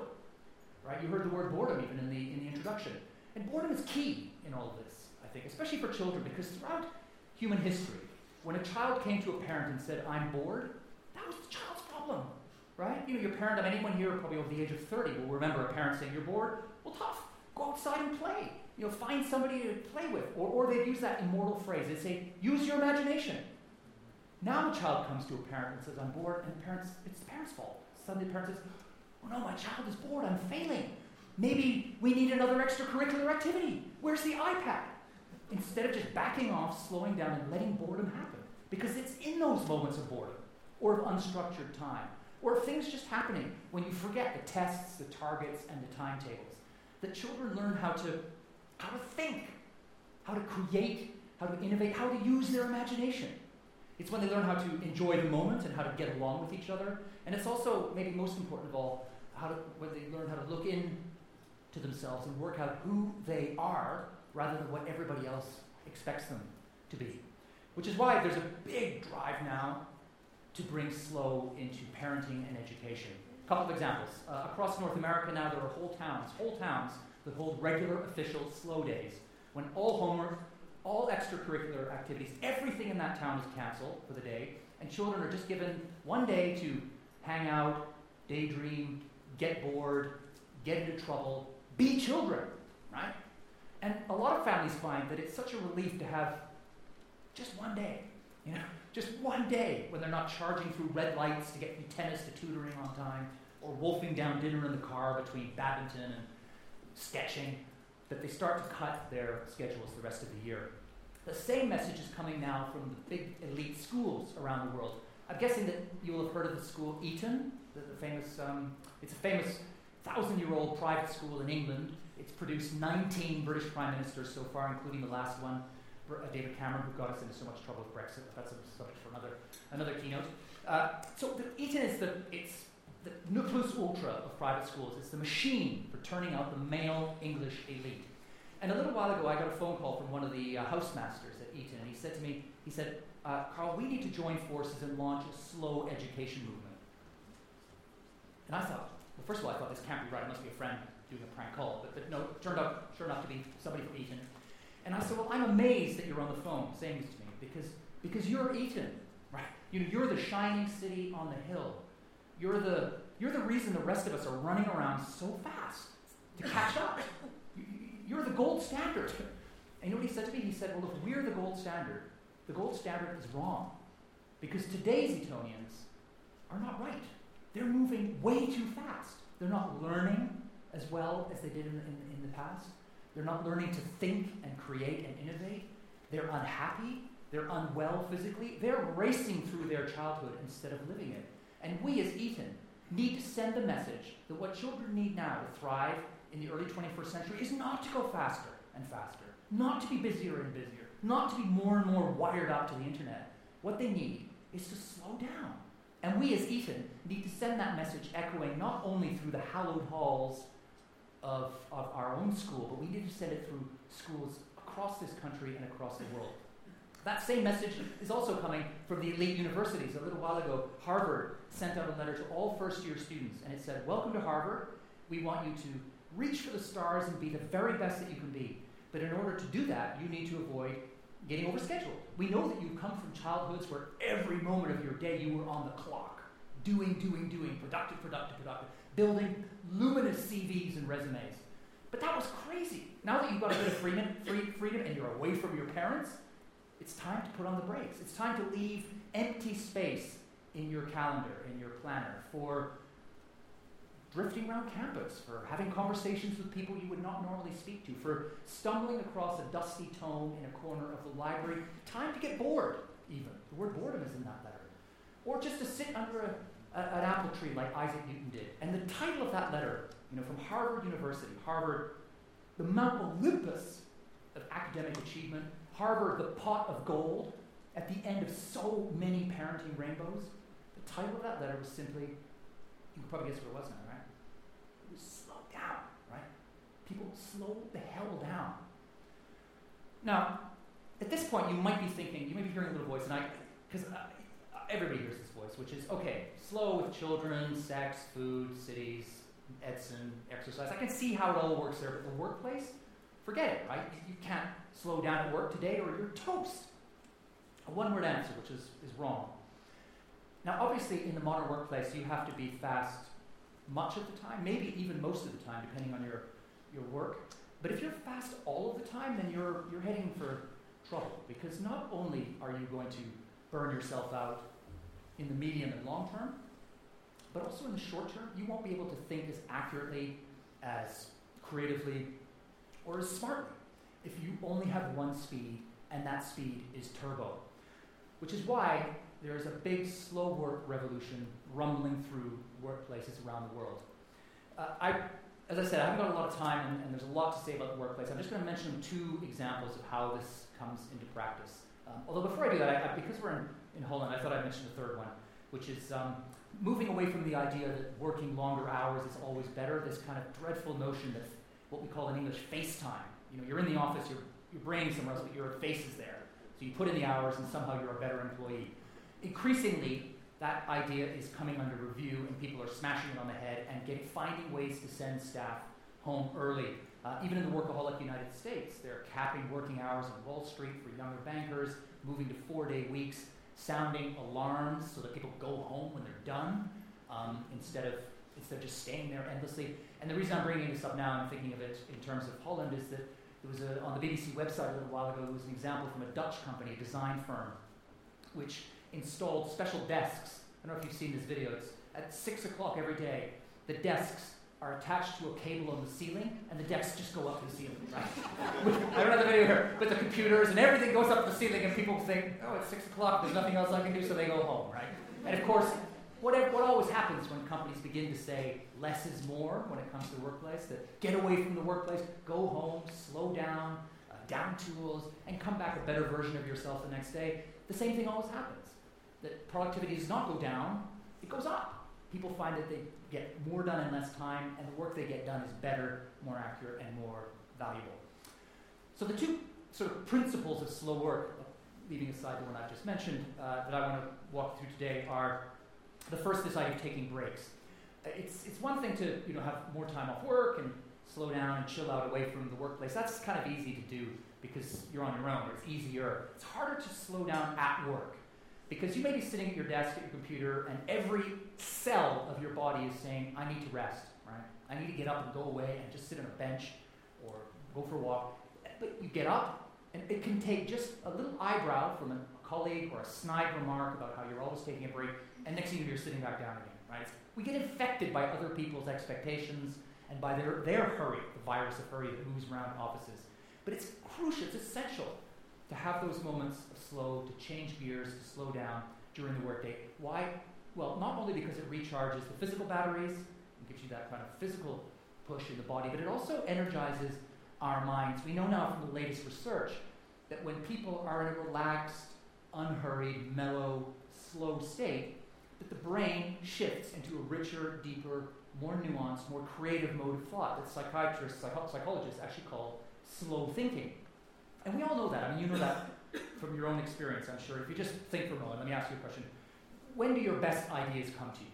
Right? You heard the word boredom even in the, in the introduction. And boredom is key in all of this, I think, especially for children, because throughout human history, when a child came to a parent and said, I'm bored, that was the child's problem. Right? You know, your parent, I mean, anyone here probably over the age of 30 will remember a parent saying, You're bored? Well, tough. Go outside and play. You know, find somebody to play with. Or, or they'd use that immortal phrase. They'd say, Use your imagination. Now a child comes to a parent and says, I'm bored, and the parents, it's the parent's fault. Suddenly the parent says, Oh no, my child is bored, I'm failing. Maybe we need another extracurricular activity. Where's the iPad? Instead of just backing off, slowing down, and letting boredom happen. Because it's in those moments of boredom or of unstructured time or of things just happening when you forget the tests, the targets, and the timetables that children learn how to, how to think, how to create, how to innovate, how to use their imagination. It's when they learn how to enjoy the moment and how to get along with each other. And it's also, maybe most important of all, how to, they learn how to look in to themselves and work out who they are rather than what everybody else expects them to be. Which is why there's a big drive now to bring slow into parenting and education. A couple of examples. Uh, across North America now, there are whole towns, whole towns that hold regular official slow days when all homework, all extracurricular activities, everything in that town is canceled for the day, and children are just given one day to hang out, daydream, get bored, get into trouble, be children, right? And a lot of families find that it's such a relief to have just one day, you know, just one day when they're not charging through red lights to get from tennis to tutoring on time, or wolfing down dinner in the car between badminton and sketching, that they start to cut their schedules the rest of the year. The same message is coming now from the big elite schools around the world. I'm guessing that you will have heard of the school Eton, the, the famous, um, it's a famous thousand-year-old private school in England. It's produced 19 British prime ministers so far, including the last one, uh, David Cameron, who got us into so much trouble with Brexit. That's a subject for another, another keynote. Uh, so the, Eton is the, it's the ne plus ultra of private schools. It's the machine for turning out the male English elite. And a little while ago, I got a phone call from one of the uh, housemasters at Eton, and he said to me, he said, uh, Carl, we need to join forces and launch a slow education movement. And I thought, well, first of all, I thought this can't be right. It must be a friend doing a prank call. But, but no, it turned out, sure enough, to be somebody from Eton. And I said, well, I'm amazed that you're on the phone saying this to me because, because you're Eton, right? You know, you're the shining city on the hill. You're the, you're the reason the rest of us are running around so fast to catch up. You're the gold standard. And you know what he said to me? He said, well, if we're the gold standard, the gold standard is wrong. Because today's Etonians are not right. They're moving way too fast. They're not learning as well as they did in, in, in the past. They're not learning to think and create and innovate. They're unhappy. They're unwell physically. They're racing through their childhood instead of living it. And we as Eton need to send the message that what children need now to thrive in the early 21st century is not to go faster and faster, not to be busier and busier, not to be more and more wired up to the internet. What they need is to slow down. And we as Eton need to send that message echoing not only through the hallowed halls of, of our own school, but we need to send it through schools across this country and across the world. That same message is also coming from the elite universities. A little while ago, Harvard sent out a letter to all first year students, and it said, Welcome to Harvard. We want you to reach for the stars and be the very best that you can be. But in order to do that, you need to avoid getting overscheduled. We know that you've come from childhoods where every moment of your day you were on the clock, doing, doing, doing, productive, productive, productive, building luminous CVs and resumes. But that was crazy. Now that you've got a bit of freedom, free, freedom and you're away from your parents, it's time to put on the brakes. It's time to leave empty space in your calendar, in your planner, for drifting around campus, for having conversations with people you would not normally speak to, for stumbling across a dusty tome in a corner of the library. Time to get bored, even. The word boredom is in that letter. Or just to sit under a, a, an apple tree like Isaac Newton did. And the title of that letter, you know, from Harvard University, Harvard, the Mount Olympus of academic achievement, Harvard, the pot of gold, at the end of so many parenting rainbows, the title of that letter was simply, you can probably guess what it was now, right? It was slow down, right? People slow the hell down. Now, at this point, you might be thinking, you may be hearing a little voice, and I, because everybody hears this voice, which is okay, slow with children, sex, food, cities, Edson, exercise. I can see how it all works there, but the workplace, forget it, right? You can't slow down at work today or you're toast. A one word answer, which is, is wrong. Now, obviously, in the modern workplace, you have to be fast much of the time, maybe even most of the time, depending on your, your work. But if you're fast all of the time, then you're, you're heading for trouble because not only are you going to burn yourself out in the medium and long term, but also in the short term, you won't be able to think as accurately, as creatively, or as smartly if you only have one speed and that speed is turbo. Which is why there is a big slow work revolution rumbling through workplaces around the world. Uh, I, as I said, I haven't got a lot of time and, and, there's a lot to say about the workplace. I'm just going to mention two examples of how this comes into practice. Um, although before I do that, I, I, because we're in, in Holland, I thought I'd mention the third one, which is um, moving away from the idea that working longer hours is always better, this kind of dreadful notion that what we call in English face time. You know, you're in the office, your, your brain somewhere else, but your face is there. So you put in the hours and somehow you're a better employee. Increasingly, that idea is coming under review and people are smashing it on the head and getting, finding ways to send staff home early. Uh, even in the workaholic United States, they're capping working hours on Wall Street for younger bankers, moving to four day weeks, sounding alarms so that people go home when they're done um, instead of instead of just staying there endlessly. And the reason I'm bringing this up now and thinking of it in terms of Holland is that there was a, on the BBC website a little while ago, there was an example from a Dutch company, a design firm, which installed special desks. I don't know if you've seen this video. It's at 6 o'clock every day. The desks are attached to a cable on the ceiling, and the desks just go up the ceiling, right? I don't have the video here, but the computers and everything goes up the ceiling, and people think, oh, it's 6 o'clock, there's nothing else I can do, so they go home, right? And of course, what, what always happens when companies begin to say less is more when it comes to the workplace, that get away from the workplace, go home, slow down, uh, down tools, and come back a better version of yourself the next day, the same thing always happens. That productivity does not go down, it goes up. People find that they get more done in less time, and the work they get done is better, more accurate, and more valuable. So the two sort of principles of slow work, leaving aside the one I've just mentioned, uh, that I want to walk through today are the first, this idea of taking breaks. Uh, it's, it's one thing to you know, have more time off work and slow down and chill out away from the workplace. That's kind of easy to do because you're on your own. It's easier. It's harder to slow down at work because you may be sitting at your desk at your computer and every cell of your body is saying, I need to rest, right? I need to get up and go away and just sit on a bench or go for a walk. But you get up and it can take just a little eyebrow from a colleague or a snide remark about how you're always taking a break and next thing you know, you're sitting back down again, right? We get infected by other people's expectations and by their, their hurry, the virus of hurry that moves around offices. But it's crucial, it's essential to have those moments of slow, to change gears, to slow down during the workday. Why? Well, not only because it recharges the physical batteries and gives you that kind of physical push in the body, but it also energizes our minds. We know now from the latest research that when people are in a relaxed, unhurried, mellow, slow state, that the brain shifts into a richer, deeper, more nuanced, more creative mode of thought that psychiatrists, psych- psychologists actually call slow thinking. And we all know that. I mean, you know that from your own experience, I'm sure. If you just think for a moment, let me ask you a question. When do your best ideas come to you?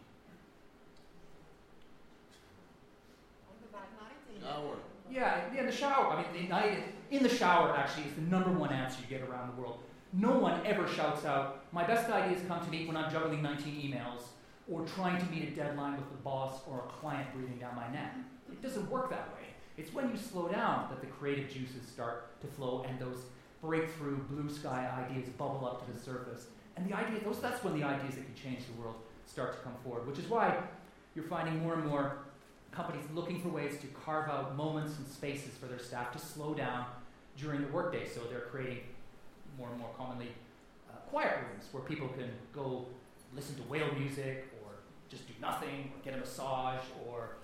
Shower. Yeah, in the shower. I mean, the night in the shower actually is the number one answer you get around the world. No one ever shouts out, my best ideas come to me when I'm juggling 19 emails or trying to meet a deadline with the boss or a client breathing down my neck. It doesn't work that way. It's when you slow down that the creative juices start to flow and those breakthrough blue sky ideas bubble up to the surface. And the idea, those, that's when the ideas that can change the world start to come forward, which is why you're finding more and more companies looking for ways to carve out moments and spaces for their staff to slow down during the workday. So they're creating more and more commonly uh, quiet rooms where people can go listen to whale music or just do nothing or get a massage or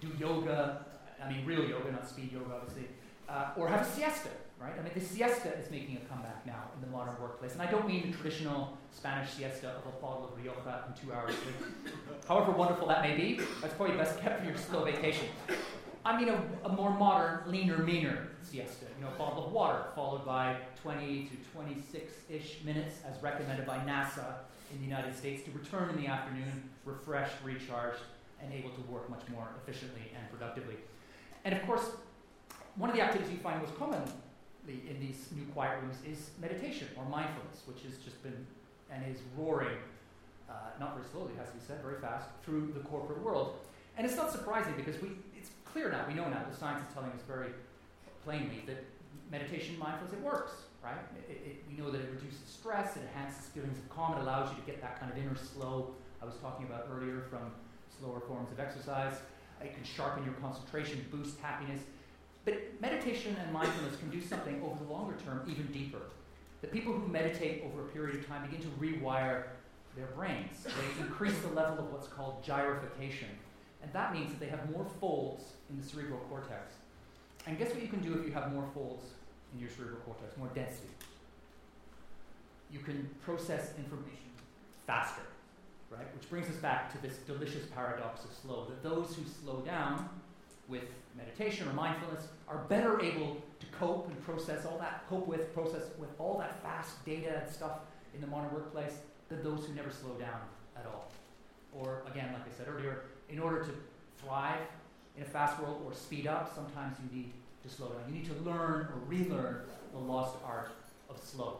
do yoga. I mean, real yoga, not speed yoga, obviously. Uh, or have a siesta right? I mean, the siesta is making a comeback now in the modern workplace. And I don't mean the traditional Spanish siesta of a bottle of Rioja and two hours. However wonderful that may be, that's probably best kept for your slow vacation. I mean a, a more modern, leaner, meaner siesta. You know, a bottle of water followed by 20 to 26-ish minutes as recommended by NASA in the United States to return in the afternoon, refreshed, recharged, and able to work much more efficiently and productively. And of course, one of the activities you find most commonly in these new quiet rooms is meditation or mindfulness, which has just been and is roaring, uh, not very slowly, it has to be said, very fast, through the corporate world. And it's not surprising because we, it's clear now, we know now, the science is telling us very plainly that meditation, mindfulness, it works, right? It, it, we know that it reduces stress, it enhances feelings of calm, it allows you to get that kind of inner slow I was talking about earlier from slower forms of exercise. It can sharpen your concentration, boost happiness. But meditation and mindfulness can do something over the longer term even deeper. The people who meditate over a period of time begin to rewire their brains. They increase the level of what's called gyrification. And that means that they have more folds in the cerebral cortex. And guess what you can do if you have more folds in your cerebral cortex, more density? You can process information faster right? Which brings us back to this delicious paradox of slow, that those who slow down with meditation or mindfulness are better able to cope and process all that, cope with, process with all that fast data and stuff in the modern workplace than those who never slow down at all. Or again, like I said earlier, in order to thrive in a fast world or speed up, sometimes you need to slow down. You need to learn or relearn the lost art of slow.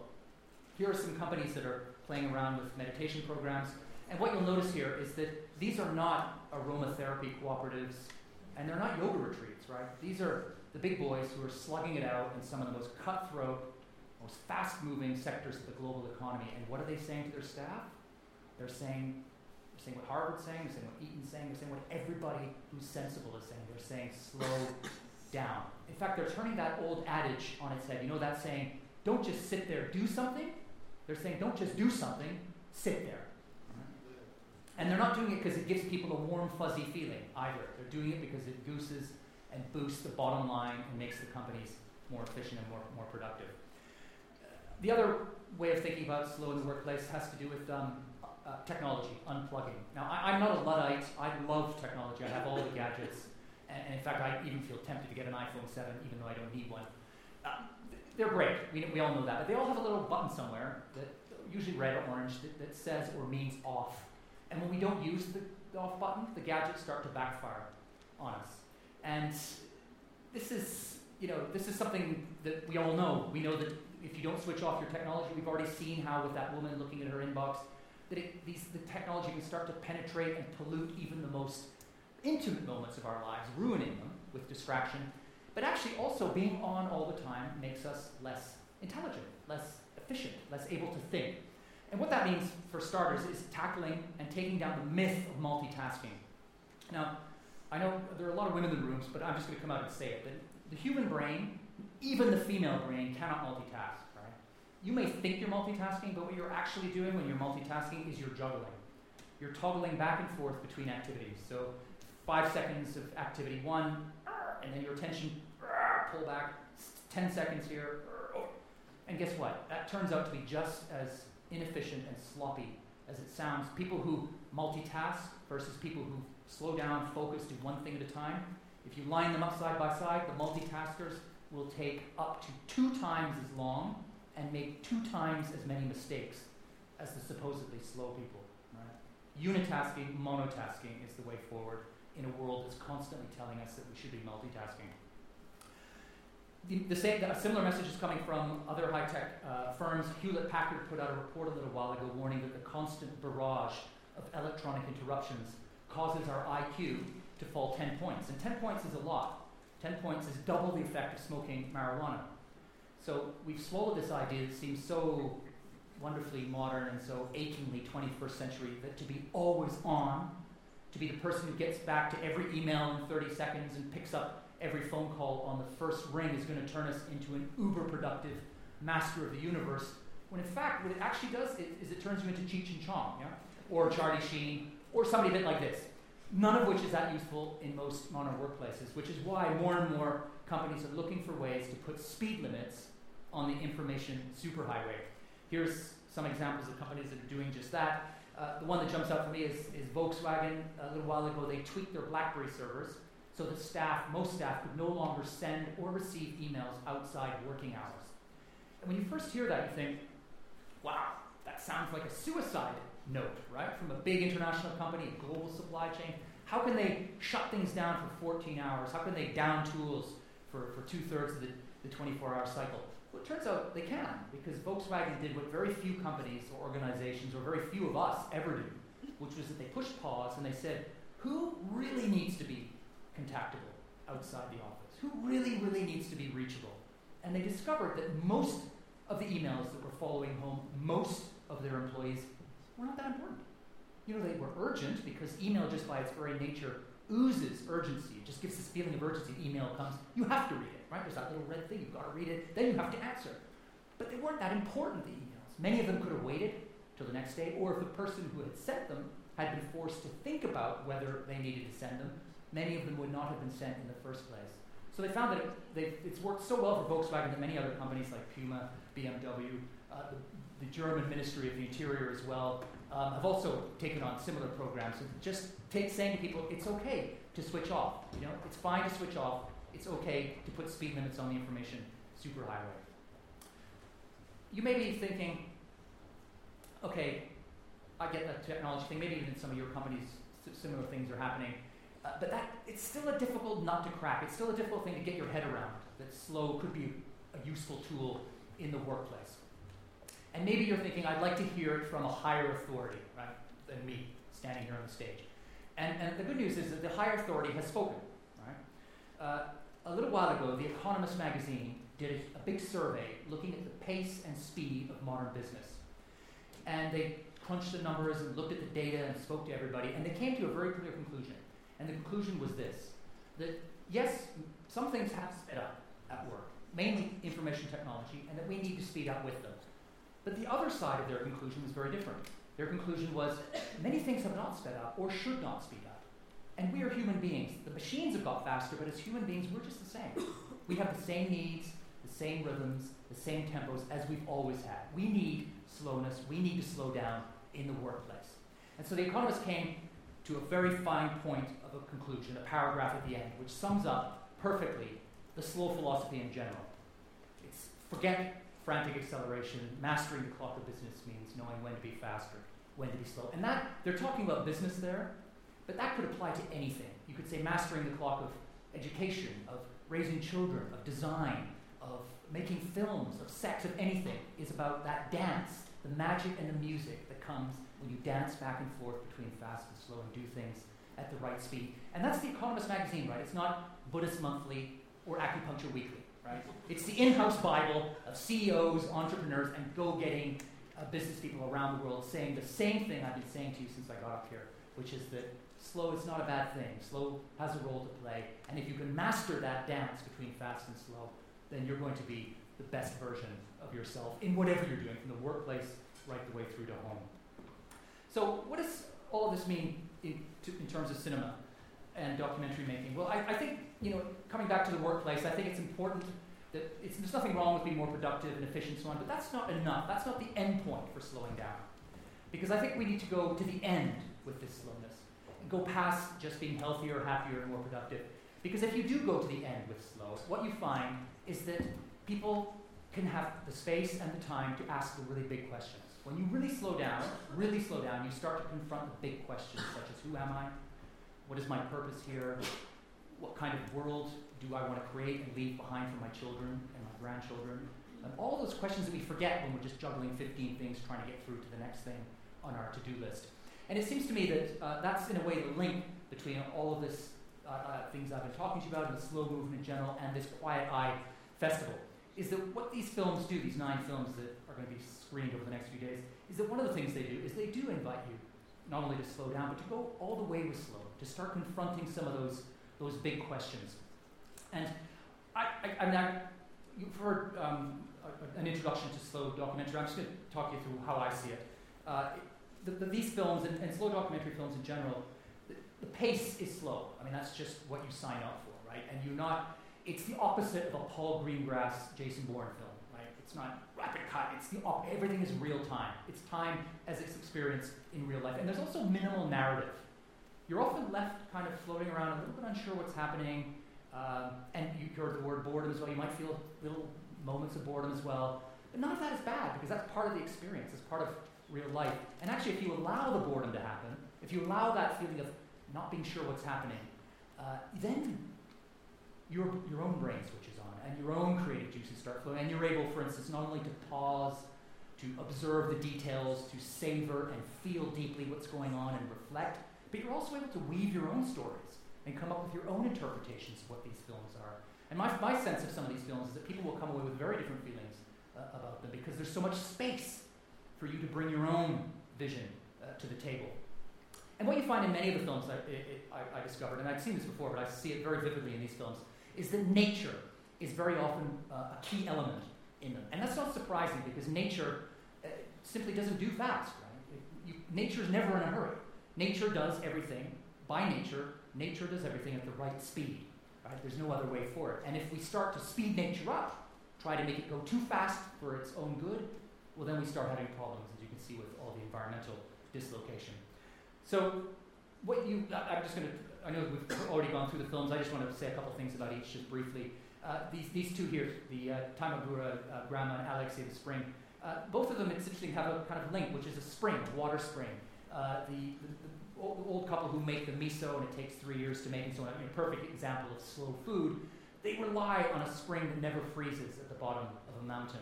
Here are some companies that are playing around with meditation programs and what you'll notice here is that these are not aromatherapy cooperatives, and they're not yoga retreats, right? These are the big boys who are slugging it out in some of the most cutthroat, most fast moving sectors of the global economy. And what are they saying to their staff? They're saying, they're saying what Harvard's saying, they're saying what Eton's saying, they're saying what everybody who's sensible is saying. They're saying slow down. In fact, they're turning that old adage on its head. You know that saying, don't just sit there, do something? They're saying, don't just do something, sit there. And they're not doing it because it gives people a warm, fuzzy feeling either. They're doing it because it gooses and boosts the bottom line and makes the companies more efficient and more, more productive. The other way of thinking about slow in the workplace has to do with um, uh, technology, unplugging. Now, I, am not a Luddite. I love technology. I have all the gadgets. And, and, in fact, I even feel tempted to get an iPhone 7, even though I don't need one. Uh, they're great. We, we all know that. But they all have a little button somewhere, that usually red or orange, that, that says or means off and when we don't use the, off button, the gadgets start to backfire on us. And this is, you know, this is something that we all know. We know that if you don't switch off your technology, we've already seen how with that woman looking at her inbox, that it, these, the technology can start to penetrate and pollute even the most intimate moments of our lives, ruining them with distraction. But actually, also being on all the time makes us less intelligent, less efficient, less able to think. And what that means, for starters, is tackling and taking down the myth of multitasking. Now, I know there are a lot of women in the rooms, but I'm just going to come out and say it. That the human brain, even the female brain, cannot multitask. Right? You may think you're multitasking, but what you're actually doing when you're multitasking is you're juggling. You're toggling back and forth between activities. So, five seconds of activity one, and then your attention pull back. Ten seconds here, and guess what? That turns out to be just as inefficient and sloppy as it sounds. People who multitask versus people who slow down, focus, do one thing at a time. If you line them up side by side, the multitaskers will take up to two times as long and make two times as many mistakes as the supposedly slow people. Right? Unitasking, monotasking is the way forward in a world that's constantly telling us that we should be multitasking. The, the same, a similar message is coming from other high tech uh, firms. Hewlett Packard put out a report a little while ago warning that the constant barrage of electronic interruptions causes our IQ to fall 10 points. And 10 points is a lot. 10 points is double the effect of smoking marijuana. So we've swallowed this idea that seems so wonderfully modern and so achingly 21st century that to be always on, to be the person who gets back to every email in 30 seconds and picks up every phone call on the first ring is going to turn us into an uber productive master of the universe. When in fact, what it actually does is, it turns you into Cheech and Chong, yeah? or Charlie Sheen, or somebody a bit like this. None of which is that useful in most modern workplaces, which is why more and more companies are looking for ways to put speed limits on the information superhighway. Here's some examples of companies that are doing just that. Uh, the one that jumps out for me is, is Volkswagen. A little while ago, they tweaked their BlackBerry servers so the staff, most staff, could no longer send or receive emails outside working hours. And when you first hear that, you think, wow, that sounds like a suicide note, right? From a big international company, a global supply chain. How can they shut things down for 14 hours? How can they down tools for, for two thirds of the, the 24 hour cycle? Well, it turns out they can, because Volkswagen did what very few companies or organizations, or very few of us, ever do, which was that they pushed pause and they said, who really needs to be contactable outside the office? Who really, really needs to be reachable? And they discovered that most of the emails that were following home, most of their employees were not that important. You know, they were urgent because email, just by its very nature, oozes urgency. It just gives this feeling of urgency. Email comes, you have to read it, right? There's that little red thing, you've got to read it, then you have to answer. But they weren't that important, the emails. Many of them could have waited till the next day, or if the person who had sent them had been forced to think about whether they needed to send them, many of them would not have been sent in the first place. So they found that it, it's worked so well for Volkswagen that many other companies like Puma, BMW, uh, the, the, German Ministry of the Interior as well, um, have also taken on similar programs. So just take, saying to people, it's okay to switch off. You know, it's fine to switch off. It's okay to put speed limits on the information superhighway. You may be thinking, okay, I get that technology thing. Maybe even in some of your companies, similar things are happening. Uh, but that it's still a difficult nut to crack. It's still a difficult thing to get your head around. That slow could be a useful tool in the workplace. And maybe you're thinking, I'd like to hear it from a higher authority, right, than me standing here on the stage. And, and the good news is that the higher authority has spoken, right? Uh, a little while ago, The Economist magazine did a, a big survey looking at the pace and speed of modern business. And they crunched the numbers and looked at the data and spoke to everybody, and they came to a very clear conclusion. And the conclusion was this that yes, some things have sped up at work, mainly information technology, and that we need to speed up with them. But the other side of their conclusion was very different. Their conclusion was many things have not sped up or should not speed up. And we are human beings. The machines have got faster, but as human beings, we're just the same. We have the same needs, the same rhythms, the same tempos as we've always had. We need slowness, we need to slow down in the workplace. And so the economist came to a very fine point a conclusion, a paragraph at the end, which sums up perfectly the slow philosophy in general. It's forget frantic acceleration, mastering the clock of business means knowing when to be faster, when to be slow. And that, they're talking about business there, but that could apply to anything. You could say mastering the clock of education, of raising children, of design, of making films, of sex, of anything, is about that dance, the magic and the music that comes when you dance back and forth between fast and slow and do things at the right speed. And that's the Economist magazine, right? It's not Buddhist Monthly or Acupuncture Weekly, right? It's the in-house Bible of CEOs, entrepreneurs, and go-getting uh, business people around the world saying the same thing I've been saying to you since I got up here, which is that slow is not a bad thing. Slow has a role to play, and if you can master that dance between fast and slow, then you're going to be the best version of yourself in whatever you're doing, from the workplace right the way through to home. So, what does all of this mean in, to, in terms of cinema and documentary making? Well, I, I, think, you know, coming back to the workplace, I think it's important that there's nothing wrong with being more productive and efficient and so on, but that's not enough. That's not the end point for slowing down. Because I think we need to go to the end with this slowness and go past just being healthier, happier, and more productive. Because if you do go to the end with slow, what you find is that people can have the space and the time to ask the really big questions. When you really slow down, really slow down, you start to confront the big questions such as who am I? What is my purpose here? What kind of world do I want to create and leave behind for my children and my grandchildren? And all those questions that we forget when we're just juggling 15 things trying to get through to the next thing on our to do list. And it seems to me that uh, that's, in a way, the link between all of this uh, uh, things I've been talking to you about, and the slow movement in general, and this Quiet Eye Festival. Is that what these films do, these nine films that are going to be screened over the next few days, is that one of the things they do is they do invite you not only to slow down, but to go all the way with slow, to start confronting some of those, those big questions. And I, I, I mean, I, you've heard um, a, an introduction to slow documentary. I'm just going to talk you through how I see it. Uh, the, the, these films and, and, slow documentary films in general, the, the, pace is slow. I mean, that's just what you sign up for, right? And you're not, it's the opposite of a Paul Greengrass, Jason Bourne film, right? It's not rapid cut. It's the op- everything is real time. It's time as it's experienced in real life, and there's also minimal narrative. You're often left kind of floating around, a little bit unsure what's happening, um, and you heard the word boredom as well. You might feel little moments of boredom as well, but none of that is bad because that's part of the experience. It's part of real life. And actually, if you allow the boredom to happen, if you allow that feeling of not being sure what's happening, uh, then your, your own brain switches on and your own creative juices start flowing. And you're able, for instance, not only to pause, to observe the details, to savor and feel deeply what's going on and reflect, but you're also able to weave your own stories and come up with your own interpretations of what these films are. And my, my sense of some of these films is that people will come away with very different feelings uh, about them because there's so much space for you to bring your own vision uh, to the table. And what you find in many of the films I, I, I discovered, and I've seen this before, but I see it very vividly in these films, is that nature is very often uh, a key element in them. And that's not surprising because nature uh, simply doesn't do fast, right? You, nature is never in a hurry. Nature does everything by nature. Nature does everything at the right speed, right? There's no other way for it. And if we start to speed nature up, try to make it go too fast for its own good, well, then we start having problems, as you can see with all the environmental dislocation. So, what you, I'm just going to I know we've already gone through the films. I just want to say a couple things about each just briefly. Uh, these, these two here, the uh, Tamagura uh, Grandma and Alexei the Spring, uh, both of them, it's interesting, have a kind of link, which is a spring, a water spring. Uh, the, the, the old, couple who make the miso and it takes three years to make, and so on, a perfect example of slow food, they rely on a spring that never freezes at the bottom of a mountain.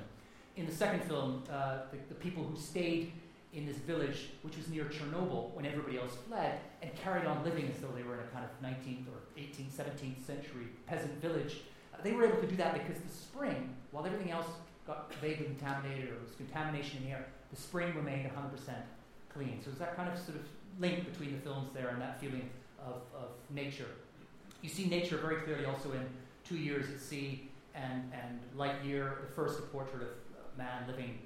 In the second film, the, the people who stayed in this village, which was near Chernobyl when everybody else fled, and carried on living as though they were in a kind of 19th or 18th, 17th century peasant village. Uh, they were able to do that because the spring, while everything else got vaguely contaminated or was contamination in the air, the spring remained 100% clean. So there's that kind of sort of link between the films there and that feeling of, of nature. You see nature very clearly also in Two Years at Sea and, and Light Year, the first portrait of man living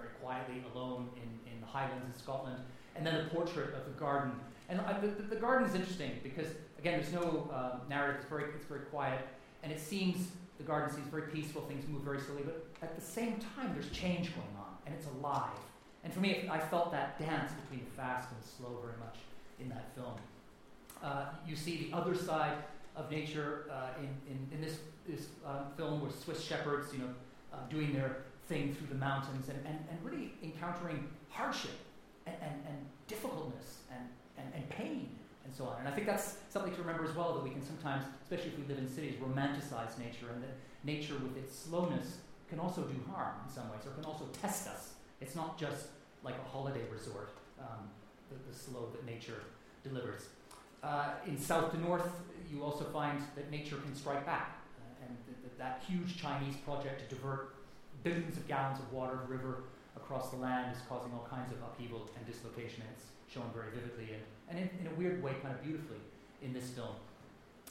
very quietly alone in, in the Highlands in Scotland, and then a portrait of the garden. And the, the, garden is interesting because, again, there's no uh, narrative, it's very, it's very quiet, and it seems, the garden seems very peaceful, things move very slowly, but at the same time, there's change going on, and it's alive. And for me, I felt that dance between the fast and the slow very much in that film. Uh, you see the other side of nature uh, in, in, in, this, this uh, film with Swiss shepherds, you know, uh, doing their thing through the mountains and, and, and really encountering hardship and, and, and difficultness and, and, and pain and so on. And I think that's something to remember as well that we can sometimes, especially if we live in cities, romanticize nature and that nature with its slowness can also do harm in some ways or can also test us. It's not just like a holiday resort, um, the, the, slow that nature delivers. Uh, in south to north, you also find that nature can strike back. Uh, and th- th- that huge Chinese project to divert billions of gallons of water of river across the land is causing all kinds of upheaval and dislocation. And it's shown very vividly and, and in, in, a weird way, kind of beautifully in this film.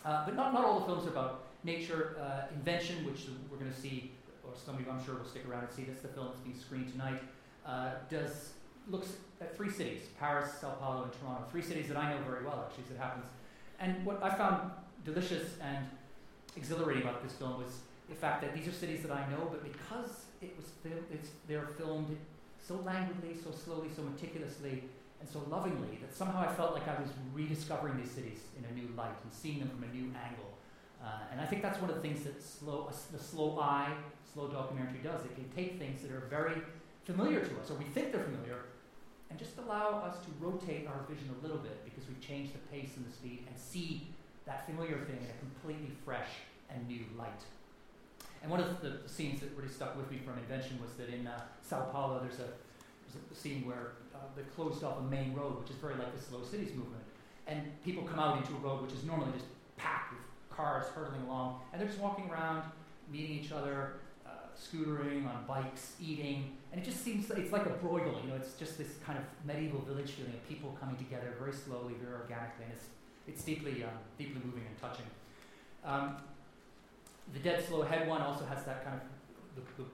Uh, but not, not all the films are about nature. Uh, Invention, which we're going to see, or some of you I'm sure will stick around and see, that's the film that's being screened tonight, uh, does looks at three cities, Paris, Sao Paulo, and Toronto, three cities that I know very well, actually, as it happens. And what I found delicious and exhilarating about this film was the fact that these are cities that I know, but because it was fil- it's, they're filmed so languidly, so slowly, so meticulously, and so lovingly that somehow I felt like I was rediscovering these cities in a new light and seeing them from a new angle. Uh, and I think that's one of the things that slow, uh, the slow eye, slow documentary does. It can take things that are very familiar to us, or we think they're familiar, and just allow us to rotate our vision a little bit because we've changed the pace and the speed and see that familiar thing in a completely fresh and new light. And one of the, scenes that really stuck with me from Invention was that in uh, Sao Paulo, there's a, there's a scene where uh, they closed off a main road, which is very like the slow cities movement. And people come out into a road which is normally just packed with cars hurtling along, and they're just walking around, meeting each other, uh, scootering on bikes, eating, and it just seems like, it's like a Brueghel. You know, it's just this kind of medieval village feeling of people coming together very slowly, very organically, and it's it's deeply uh, deeply moving and touching. Um, the Dead Slow Ahead one also has that kind of the, the,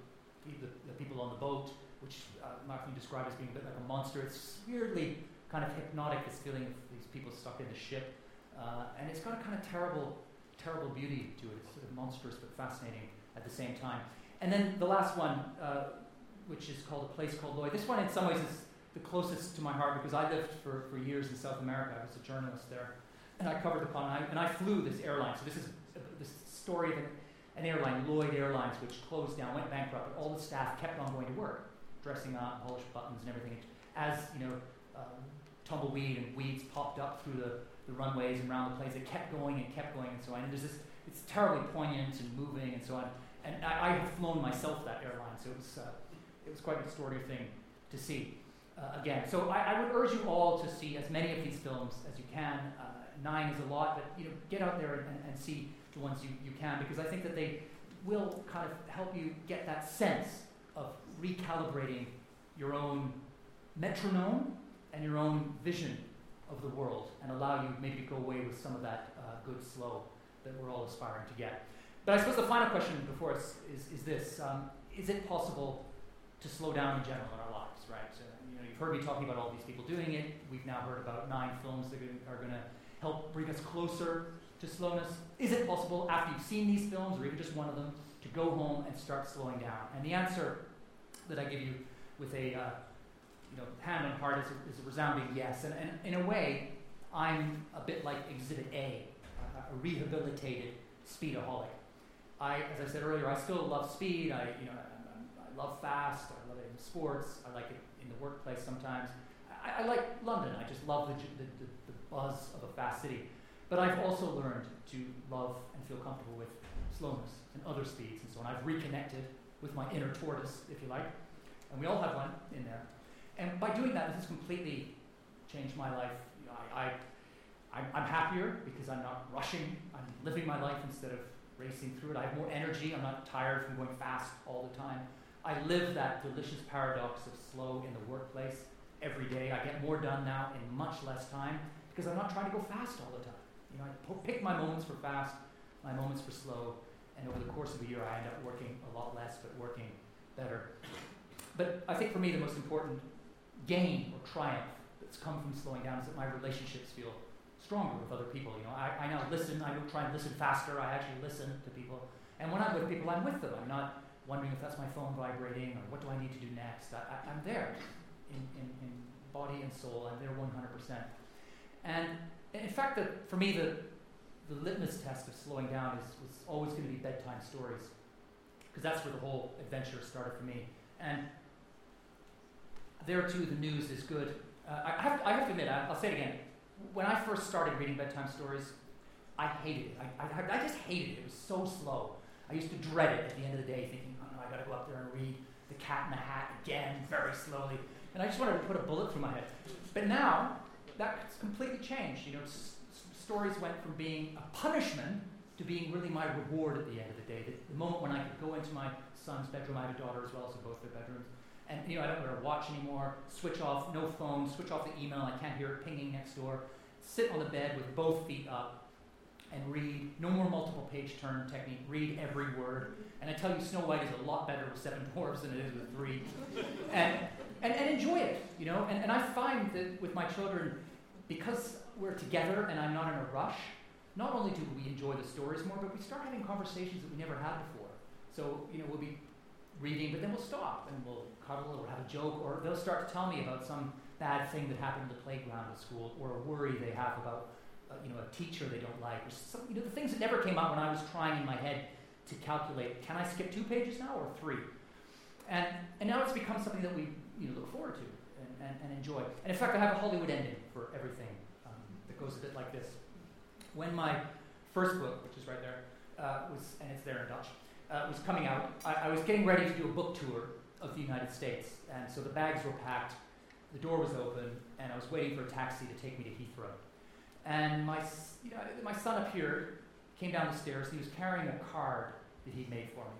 the, the people on the boat, which uh, Martin described as being a bit like a monster. It's weirdly kind of hypnotic, this feeling of these people stuck in the ship. Uh, and it's got a kind of terrible terrible beauty to it. It's sort of monstrous but fascinating at the same time. And then the last one, uh, which is called A Place Called Lloyd. This one, in some ways, is the closest to my heart because I lived for, for years in South America. I was a journalist there. And I covered the continent, and I flew this airline. So this is this story of an, an airline, Lloyd Airlines, which closed down, went bankrupt, but all the staff kept on going to work, dressing up, polished buttons and everything. As, you know, um, tumbleweed and weeds popped up through the, the runways and around the place, it kept going and kept going and so on. And there's this, it's terribly poignant and moving and so on. And I, I have flown myself that airline, so it was, uh, it was quite an extraordinary thing to see. Uh, again, so I, I, would urge you all to see as many of these films as you can. Uh, nine is a lot, but you know, get out there and, and see the ones you, you can because I think that they will kind of help you get that sense of recalibrating your own metronome and your own vision of the world and allow you maybe to go away with some of that uh, good slow that we're all aspiring to get. But I suppose the final question before us is, is this um, Is it possible to slow down in general in our lives, right? So, you know, you've heard me talking about all these people doing it. We've now heard about nine films that are going to help bring us closer to slowness. Is it possible, after you've seen these films, or even just one of them, to go home and start slowing down? And the answer that I give you with a uh, you know, hand on heart is a, is a resounding yes. And, and, in a way, I'm a bit like Exhibit A, a, rehabilitated speedaholic. I, as I said earlier, I still love speed. I, you know, I, I love fast. I love it in sports. I like it in the workplace sometimes. I, I like London. I just love the, the, the, the buzz of a fast city. But I've also learned to love and feel comfortable with slowness and other speeds and so on. I've reconnected with my inner tortoise, if you like, and we all have one in there. And by doing that, this has completely changed my life. You know, I, I, I'm happier because I'm not rushing. I'm living my life instead of racing through it. I have more energy. I'm not tired from going fast all the time. I live that delicious paradox of slow in the workplace every day. I get more done now in much less time because I'm not trying to go fast all the time. You know, I pick my moments for fast, my moments for slow, and over the course of a year, I end up working a lot less, but working better. But I think for me, the most important gain or triumph that's come from slowing down is that my relationships feel stronger with other people. You know, I, I now listen. I try and listen faster. I actually listen to people. And when I'm with people, I'm with them. I'm not wondering if that's my phone vibrating or what do I need to do next. I, am there in, in, in, body and soul. I'm there 100%. And in fact, the, for me, the, the litmus test of slowing down is, was always going to be bedtime stories. Because that's where the whole adventure started for me. And there too, the news is good. Uh, I, have, I have to admit, I, will say it again. When I first started reading bedtime stories, I hated it. I, I, I, just hated it. It was so slow. I used to dread it at the end of the day, thinking, oh no, I got to go up there and read The Cat in the Hat again, very slowly. And I just wanted to put a bullet through my head. But now, that's completely changed. You know, s- stories went from being a punishment to being really my reward at the end of the day. The, the moment when I could go into my son's bedroom, I have a daughter as well, so both their bedrooms, and you know, I don't wear a watch anymore, switch off, no phone, switch off the email, I can't hear it pinging next door, sit on the bed with both feet up and read, no more multiple page turn technique, read every word. And I tell you, Snow White is a lot better with seven dwarfs than it is with three. and, and, and enjoy it, you know. And, and I find that with my children, because we're together and I'm not in a rush, not only do we enjoy the stories more, but we start having conversations that we never had before. So, you know, we'll be reading, but then we'll stop and we'll cuddle or have a joke, or they'll start to tell me about some bad thing that happened in the playground at school, or a worry they have about, uh, you know, a teacher they don't like, or some, you know, the things that never came out when I was trying in my head to calculate, can I skip two pages now or three? And, and now it's become something that we you know, look forward to and, and, and enjoy. And in fact, I have a Hollywood ending for everything um, that goes a bit like this. When my first book, which is right there, uh, was, and it's there in Dutch, uh, was coming out, I, I, was getting ready to do a book tour of the United States. And so the bags were packed, the door was open, and I was waiting for a taxi to take me to Heathrow. And my, you know, my son appeared, came down the stairs, he was carrying a card that he'd made for me.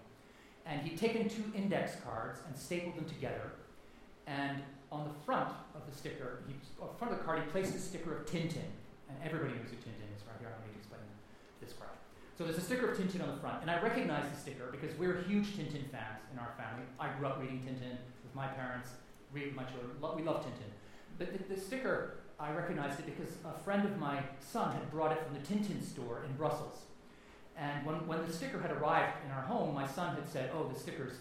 And he'd taken two index cards and stapled them together. And on the front of the sticker, he, on front of the card, he placed a sticker of Tintin. And everybody knows who Tintin is right here. I don't need to explain this crowd. So there's a sticker of Tintin on the front, and I recognize the sticker because we're huge Tintin fans in our family. I grew up reading Tintin with my parents, read with my children. we love Tintin. But the, the, sticker, I recognized it because a friend of my son had brought it from the Tintin store in Brussels. And when, when the sticker had arrived in our home, my son had said, Oh, the sticker's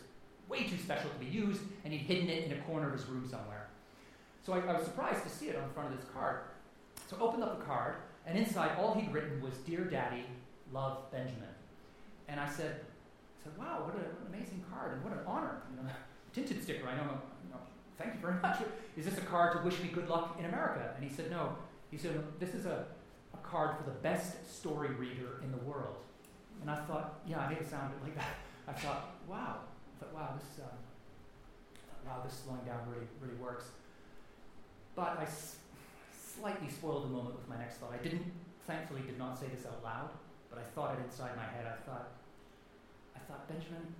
way too special to be used, and he'd hidden it in a corner of his room somewhere. So I, I was surprised to see it on the front of this card. So I opened up the card, and inside all he'd written was, Dear Daddy, love Benjamin. And I said, I said, wow, what, a, what an amazing card, and what an honor. You know, Tintin sticker, I know, you know, thank you very much. Is this a card to wish me good luck in America? And he said, no. He said, this is a, a card for the best story reader in the world. And I thought, yeah, I made it sound like that. I thought, wow. I thought, wow, this, um, wow, this slowing down really, really works. But I s- slightly spoiled the moment with my next thought. I didn't, thankfully, did not say this out loud, but I thought it inside my head. I thought, I thought, Benjamin,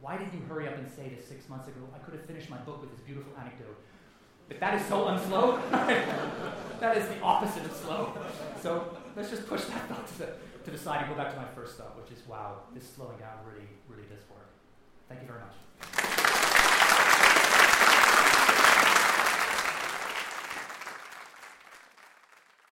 why didn't you hurry up and say this six months ago? I could have finished my book with this beautiful anecdote. But that is so unslow. that is the opposite of slow. So let's just push that thought to the, to the side and go back to my first thought, which is wow, this slowing down really, really does work. Thank you very much.